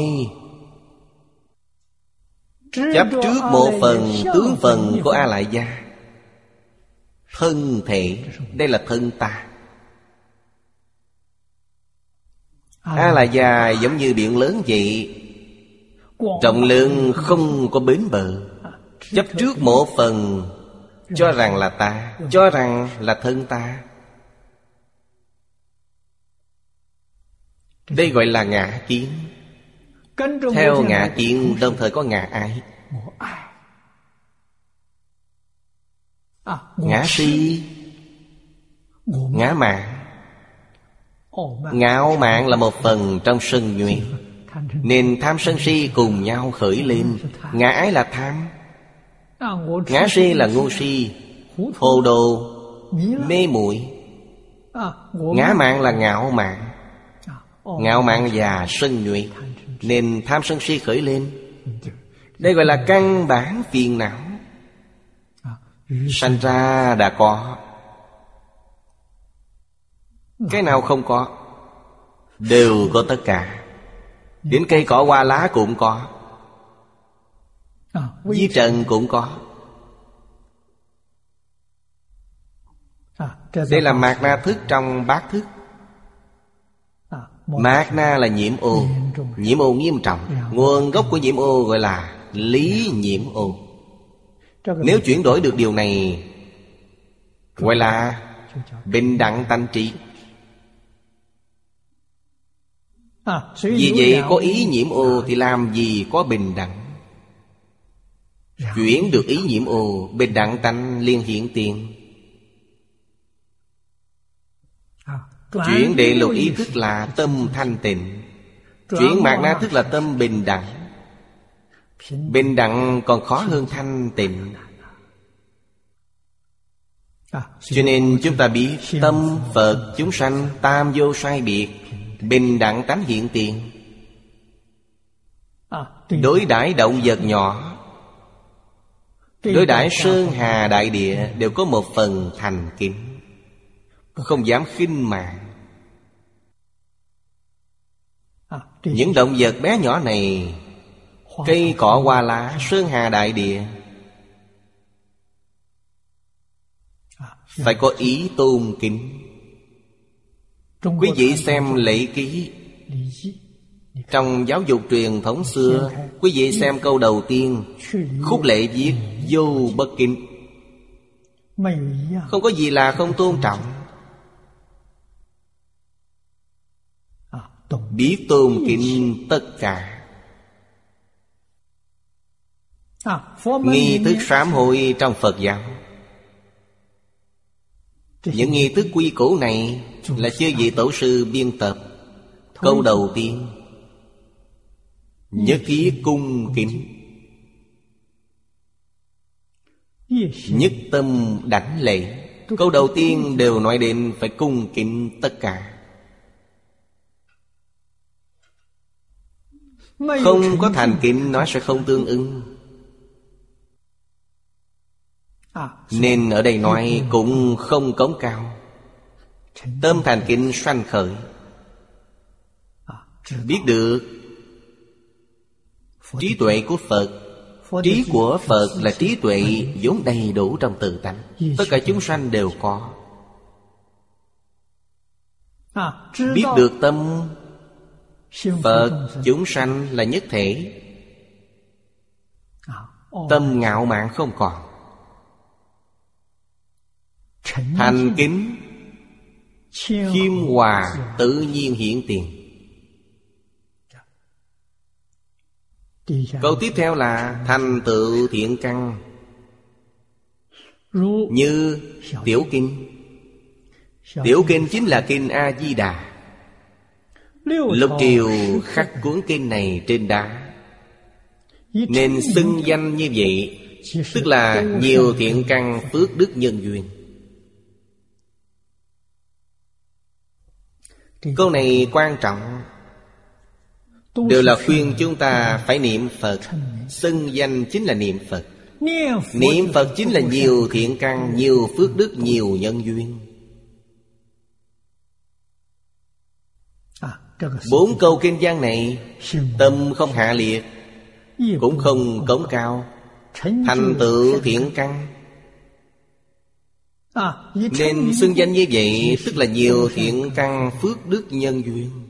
Chấp trước bộ phần tướng phần của a lại gia thân thể đây là thân ta. A la gia giống như biển lớn vậy. Trọng lượng không có bến bờ. Chấp trước một phần cho rằng là ta, Cho rằng là thân ta. Đây gọi là ngã kiến. Theo ngã kiến, đồng thời có ngã ái. Ngã si, Ngã mạng Ngạo mạn là một phần trong sân nguyên Nên tham sân si cùng nhau khởi lên. Ngã ái là tham. Ngã si là ngu si Hồ đồ Mê muội. Ngã mạng là ngạo mạng, Ngạo mạng và sân nhuệ Nên tham sân si khởi lên. Đây gọi là căn bản phiền não. Sanh ra đã có. Cái nào không có Đều có tất cả. Đến cây cỏ hoa lá cũng có. Di trần cũng có. Đây là mạt na thức trong bát thức. Mạt na là nhiễm ô. Nhiễm ô nghiêm trọng. Nguồn gốc của nhiễm ô gọi là lý nhiễm ô. Nếu chuyển đổi được điều này Gọi là bình đẳng tánh trí. Vì vậy có ý nhiễm ô Thì làm gì có bình đẳng Chuyển được ý nhiễm ô Bình đẳng tánh liên hiện tiền. Chuyển đệ lục ý thức là tâm thanh tịnh. Chuyển mạt na thức là tâm bình đẳng. Bình đẳng còn khó hơn thanh tịnh. Cho nên chúng ta biết Tâm Phật chúng sanh tam vô sai biệt Bình đẳng tánh hiện tiền. Đối đãi động vật nhỏ Đối đãi sơn hà đại địa Đều có một phần thành kính. Không dám khinh mạng. Những động vật bé nhỏ này Cây cỏ hoa lá Sơn hà đại địa Phải có ý tôn kính. Quý vị xem lễ ký trong giáo dục truyền thống xưa, Quý vị xem câu đầu tiên, Khúc lệ viết, Vô bất kính. Không có gì là không tôn trọng. Biết tôn kính tất cả. Nghi thức sám hội trong Phật giáo. Những nghi thức quy củ này Là chưa vị tổ sư biên tập Câu đầu tiên. Nhất thiết cung kính. Nhất tâm đảnh lễ. Câu đầu tiên đều nói đến phải cung kính tất cả. Không có thành kính, nó sẽ không tương ứng. Nên ở đây nói cũng không cống cao. Tâm thành kính sanh khởi. Biết được Trí tuệ của Phật Trí của Phật là trí tuệ vốn đầy đủ trong tự tánh. Tất cả chúng sanh đều có. Biết được tâm Phật chúng sanh là nhất thể. Tâm ngạo mạn không còn. Thành kính Khiêm hòa tự nhiên hiện tiền Câu tiếp theo là Thành tựu thiện căn. Như Tiểu Kinh. Tiểu Kinh chính là Kinh A-di-đà. Lục triều khắc cuốn kinh này trên đá. Nên xưng danh như vậy Tức là nhiều thiện căn phước đức nhân duyên. Câu này quan trọng Đều là khuyên chúng ta phải niệm Phật. Xưng danh chính là niệm Phật. Niệm Phật chính là nhiều thiện căn Nhiều phước đức, nhiều nhân duyên. Bốn câu kinh văn này Tâm không hạ liệt Cũng không cống cao. Thành tựu thiện căn. À, Nên 成 xưng danh như vậy Tức là nhiều thiện căn phước đức nhân duyên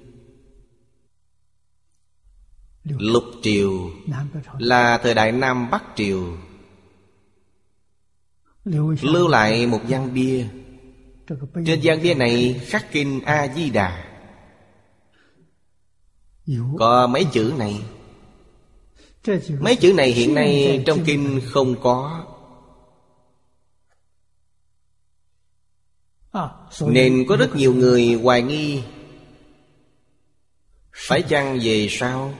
Lục triều là thời đại Nam Bắc triều. Lưu lại một gian bia. Trên gian bia này khắc kinh A-di-đà. Có mấy chữ này? Mấy chữ này hiện nay trong kinh không có. Nên có rất nhiều người hoài nghi. Phải chăng về sao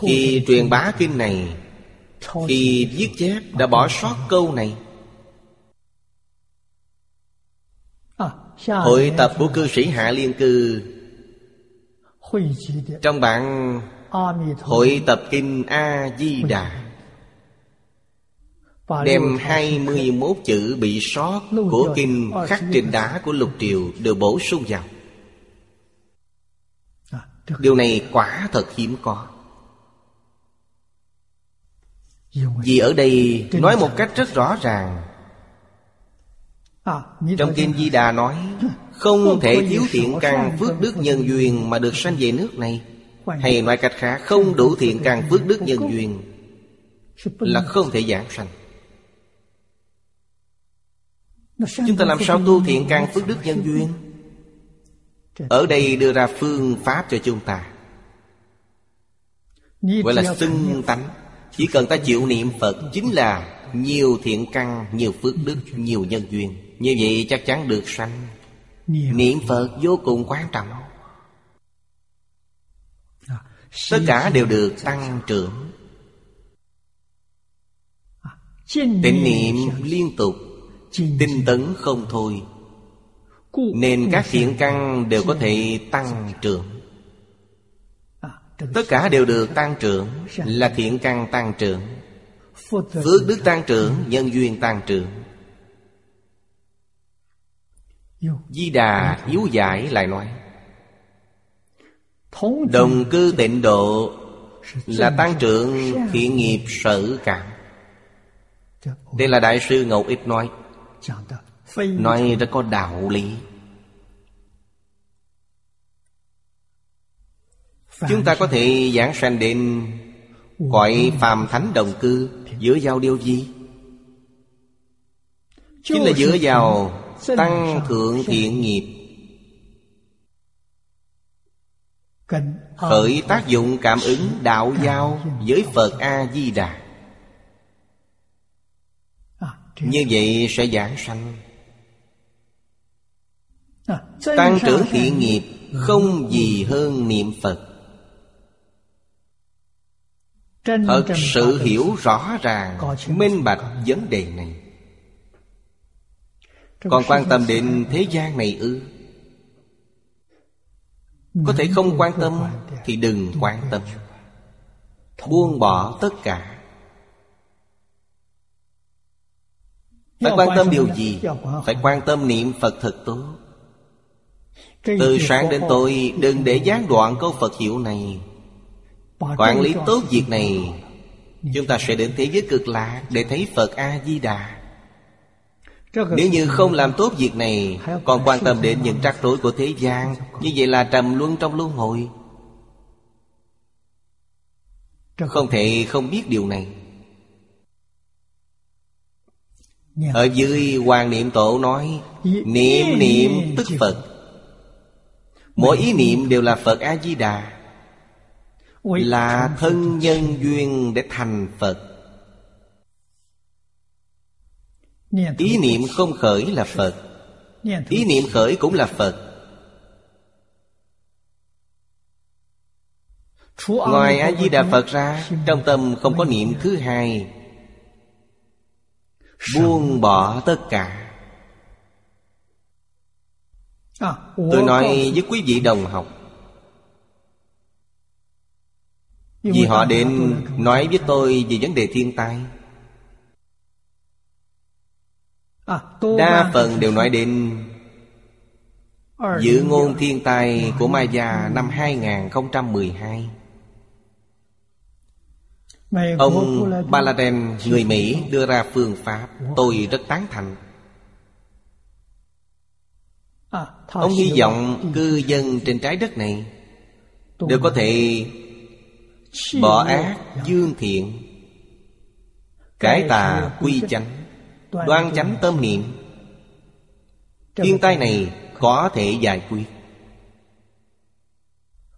khi truyền bá kinh này Khi viết chép đã bỏ sót câu này. Hội tập của cư sĩ Hạ Liên Cư. Trong bản Hội tập kinh A-di-đà Đem 21 chữ bị sót của kinh khắc trên đá của lục triều đều bổ sung vào. Điều này quả thật hiếm có. Vì ở đây nói một cách rất rõ ràng. Trong Kinh Di Đà nói Không thể thiếu thiện căn phước đức nhân duyên Mà được sanh về nước này. Hay nói cách khác Không đủ thiện căn phước đức nhân duyên Là không thể giảng sanh. Chúng ta làm sao tu thiện căn phước đức nhân duyên? Ở đây đưa ra phương pháp cho chúng ta. Gọi là xưng tánh. Chỉ cần ta chịu niệm Phật Chính là nhiều thiện căn Nhiều phước đức, nhiều nhân duyên. Như vậy chắc chắn được sanh. Niệm Phật vô cùng quan trọng. Tất cả đều được tăng trưởng. Tịnh niệm liên tục Tinh tấn không thôi. Nên các thiện căn đều có thể tăng trưởng tất cả đều được tăng trưởng là thiện căn tăng trưởng. Phước đức tăng trưởng, nhân duyên tăng trưởng. Di đà yếu giải lại nói, đồng cư tịnh độ là tăng trưởng thiện nghiệp sở cảm. Đây là đại sư ngẫu ích nói. Nói rất có đạo lý. Chúng ta có thể giảng sanh đến Gọi phàm thánh đồng cư giữa vào điều gì? Chính là giữa vào Tăng thượng thiện nghiệp. Khởi tác dụng cảm ứng đạo giao Với Phật A-di-đà Như vậy sẽ giảng sanh. Tăng trưởng thiện nghiệp Không gì hơn niệm Phật thật sự hiểu rõ ràng minh bạch vấn đề này. Còn quan tâm đến thế gian này ư? Có thể không quan tâm thì đừng quan tâm. buông bỏ tất cả. Phải quan tâm điều gì? Phải quan tâm niệm phật thật tốt từ sáng đến tối đừng để gián đoạn câu phật hiệu này. Quản lý tốt việc này Chúng ta sẽ đến thế giới cực lạc Để thấy Phật A-di-đà. Nếu như không làm tốt việc này Còn quan tâm đến những rắc rối của thế gian. Như vậy là trầm luân trong luân hồi. Không thể không biết điều này. Ở dưới Hoàng Niệm Tổ nói Niệm niệm tức Phật. Mỗi ý niệm đều là Phật A-di-đà Là thân nhân duyên để thành Phật. Ý niệm không khởi là Phật. Ý niệm khởi cũng là Phật. Ngoài A-di-đà Phật ra Trong tâm không có niệm thứ hai. Buông bỏ tất cả. Tôi nói với quý vị đồng học Vì họ đến nói với tôi về vấn đề thiên tai. Đa phần đều nói đến Dự ngôn thiên tai của Maya năm 2012 Ông Baladen người Mỹ đưa ra phương pháp. Tôi rất tán thành. Ông hy vọng cư dân trên trái đất này Đều có thể Bỏ ác dương thiện. Cái tà quy chánh. Đoan chánh tâm niệm Thiên tai này có thể giải quyết.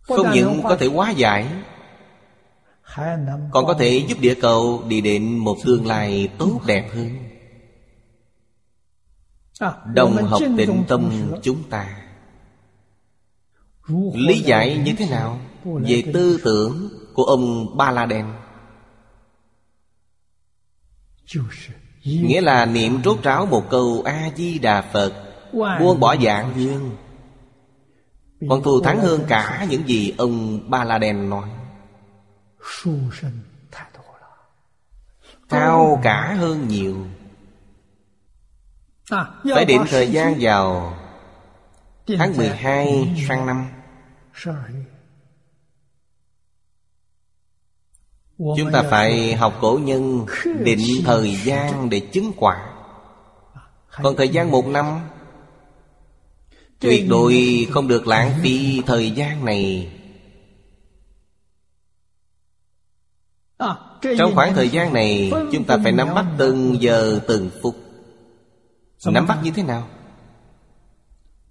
Không những có thể hóa giải Còn có thể giúp địa cầu đi đến một tương lai tốt đẹp hơn. Đồng học tịnh tâm chúng ta. Lý giải như thế nào? Về tư tưởng của ông Ba La Đen Nghĩa là niệm rốt ráo một câu A-di-đà Phật Buông bỏ dạng duyên Còn thù thắng hơn cả những gì ông Ba La Đen nói. Cao cả hơn nhiều. Phải định thời gian vào Tháng 12 sang năm. chúng ta phải học cổ nhân định thời gian để chứng quả. Còn thời gian một năm tuyệt đối không được lãng phí thời gian này. Trong khoảng thời gian này chúng ta phải nắm bắt từng giờ từng phút. Nắm bắt như thế nào?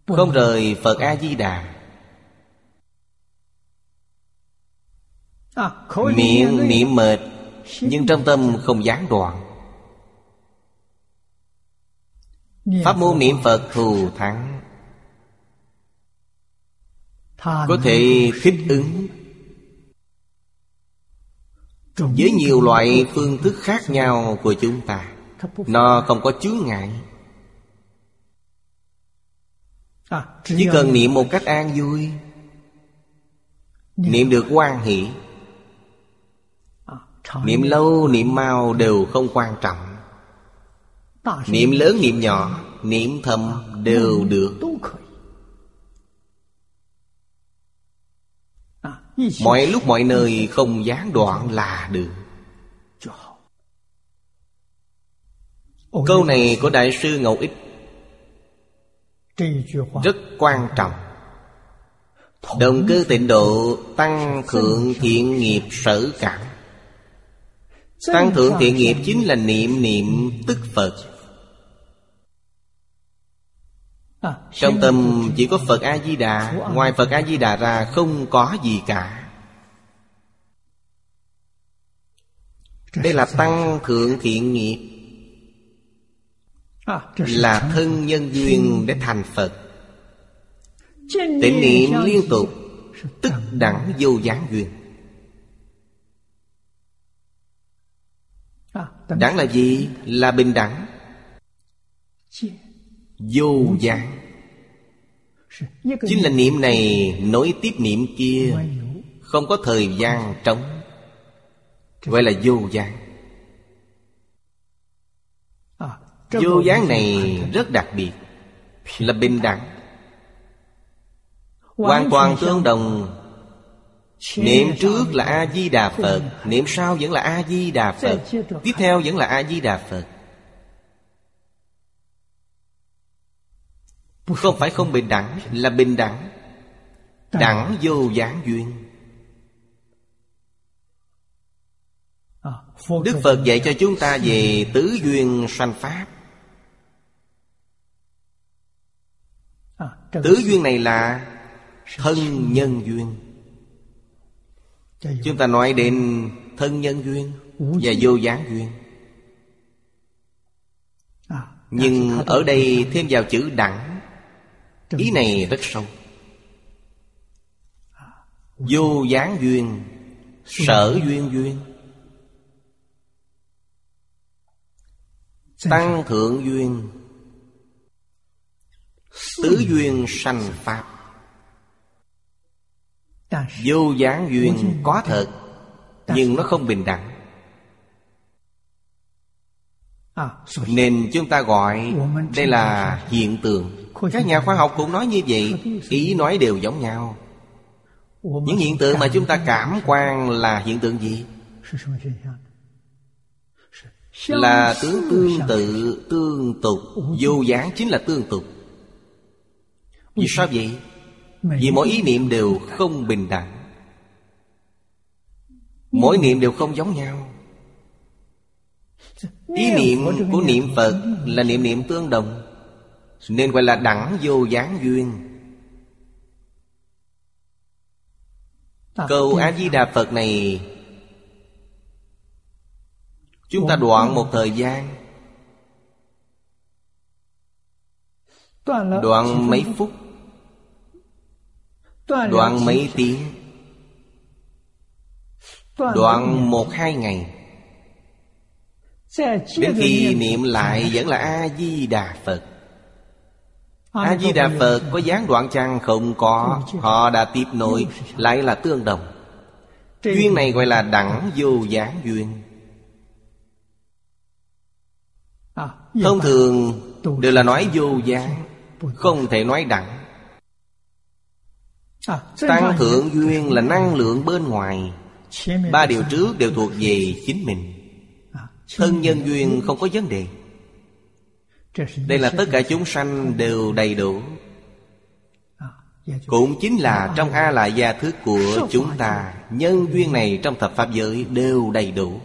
Không rời phật a di đà. Miệng niệm mệt Nhưng trong tâm không gián đoạn. Pháp môn niệm Phật thù thắng. Có thể thích ứng. Với nhiều loại phương thức khác nhau của chúng ta Nó không có chướng ngại. Chỉ cần niệm một cách an vui Niệm được quan hỷ. Niệm lâu niệm mau đều không quan trọng. Niệm lớn niệm nhỏ Niệm thầm đều được. Mọi lúc mọi nơi không gián đoạn là được. Câu này của Đại sư Ngẫu Ích Rất quan trọng. Động cơ tịnh độ Tăng thượng thiện nghiệp sở cảm. Tăng thượng thiện nghiệp chính là niệm niệm tức Phật. Trong tâm chỉ có Phật A-di-đà Ngoài Phật A-di-đà ra không có gì cả. Đây là tăng thượng thiện nghiệp. Là thân nhân duyên để thành Phật. Tịnh niệm liên tục Tức đẳng vô gián duyên. đẳng là gì? Là bình đẳng. Vô dạng chính là niệm này nối tiếp niệm kia. Không có thời gian trống. Gọi là vô dạng vô dáng này rất đặc biệt. Là bình đẳng. Hoàn toàn tương đồng. Niệm trước là A-di-đà Phật Niệm sau vẫn là A-di-đà Phật Tiếp theo vẫn là A-di-đà Phật. Không phải không bình đẳng Là bình đẳng. Đẳng. Vô gián duyên. Đức Phật dạy cho chúng ta về tứ duyên sanh pháp. Tứ duyên này là thân nhân duyên. Chúng ta nói đến thân nhân duyên Và vô gián duyên. À, Nhưng ở đây thêm vào chữ đẳng Ý này rất sâu. Vô gián duyên Sở duyên duyên. Tăng thượng duyên Tứ duyên sanh Pháp Vô gián duyên có thật Nhưng nó không bình đẳng. Nên chúng ta gọi Đây là hiện tượng. Các nhà khoa học cũng nói như vậy Ý nói. đều giống nhau. Những hiện tượng mà chúng ta cảm quan là hiện tượng gì? Là tướng tương tự, tương tục. Vô gián chính là tương tục. Vì sao vậy? Vì mỗi ý niệm đều không bình đẳng. Mỗi niệm đều không giống nhau. Ý niệm của niệm Phật là niệm niệm tương đồng Nên gọi là đẳng vô gián duyên. Câu A-di-đà Phật này Chúng ta đoạn một thời gian. Đoạn mấy phút Đoạn mấy tiếng? Đoạn một hai ngày. Đến khi niệm lại vẫn là A-di-đà Phật. A-di-đà Phật có gián đoạn chăng? Không có. Họ đã tiếp nối Lại là tương đồng. Duyên này gọi là đẳng vô gián duyên. À, Thông thường đều là nói vô gián Không. Thể nói đẳng Tăng thượng duyên là năng lượng bên ngoài. Ba điều trước đều thuộc về chính mình. À, Thân nhân duyên không có vấn đề. Đây là tất cả chúng sanh đều đầy đủ. À, Cũng chính là trong A lại gia thức của chúng ta Nhân duyên này trong thập pháp giới đều đầy đủ.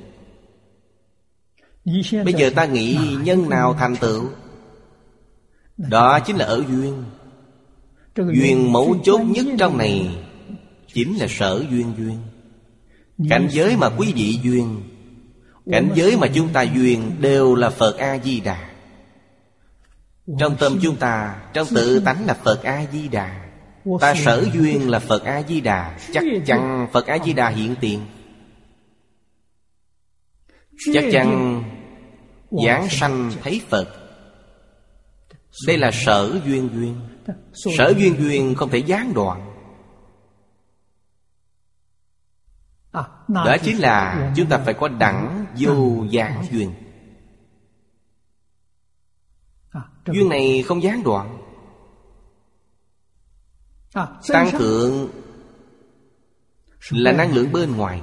Bây giờ ta nghĩ nhân nào thành tựu? Đó chính là ở duyên Duyên mấu chốt nhất trong này Chính là sở duyên duyên. Cảnh giới mà quý vị duyên Cảnh giới mà chúng ta duyên Đều là Phật A-di-đà. Trong tâm chúng ta Trong tự tánh là Phật A-di-đà. Ta sở duyên là Phật A-di-đà. Chắc chắn Phật A-di-đà hiện tiền. Chắc chắn Giảng sanh thấy Phật. Đây là sở duyên duyên Sở duyên duyên không thể gián đoạn. À, Đó chính là chúng ta phải có đẳng vô gián duyên. À, Duyên này không gián đoạn. À, Tăng thượng là năng lượng bên ngoài.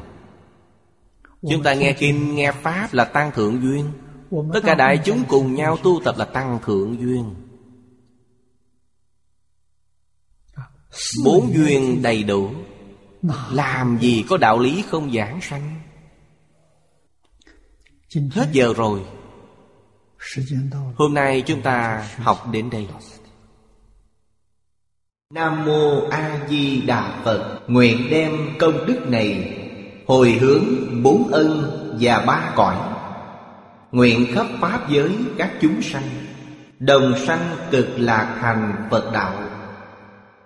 Chúng ta nghe kinh, nghe Pháp là tăng thượng duyên. Tất cả đại chúng cùng nhau tu tập là tăng thượng duyên Bốn duyên đầy đủ. Làm gì có đạo lý không giảng sanh? Hết giờ rồi. Hôm nay chúng ta học đến đây. Nam Mô A Di Đà Phật. Nguyện đem công đức này Hồi hướng bốn ân và ba cõi. Nguyện khắp Pháp giới các chúng sanh. Đồng sanh cực lạc thành Phật đạo.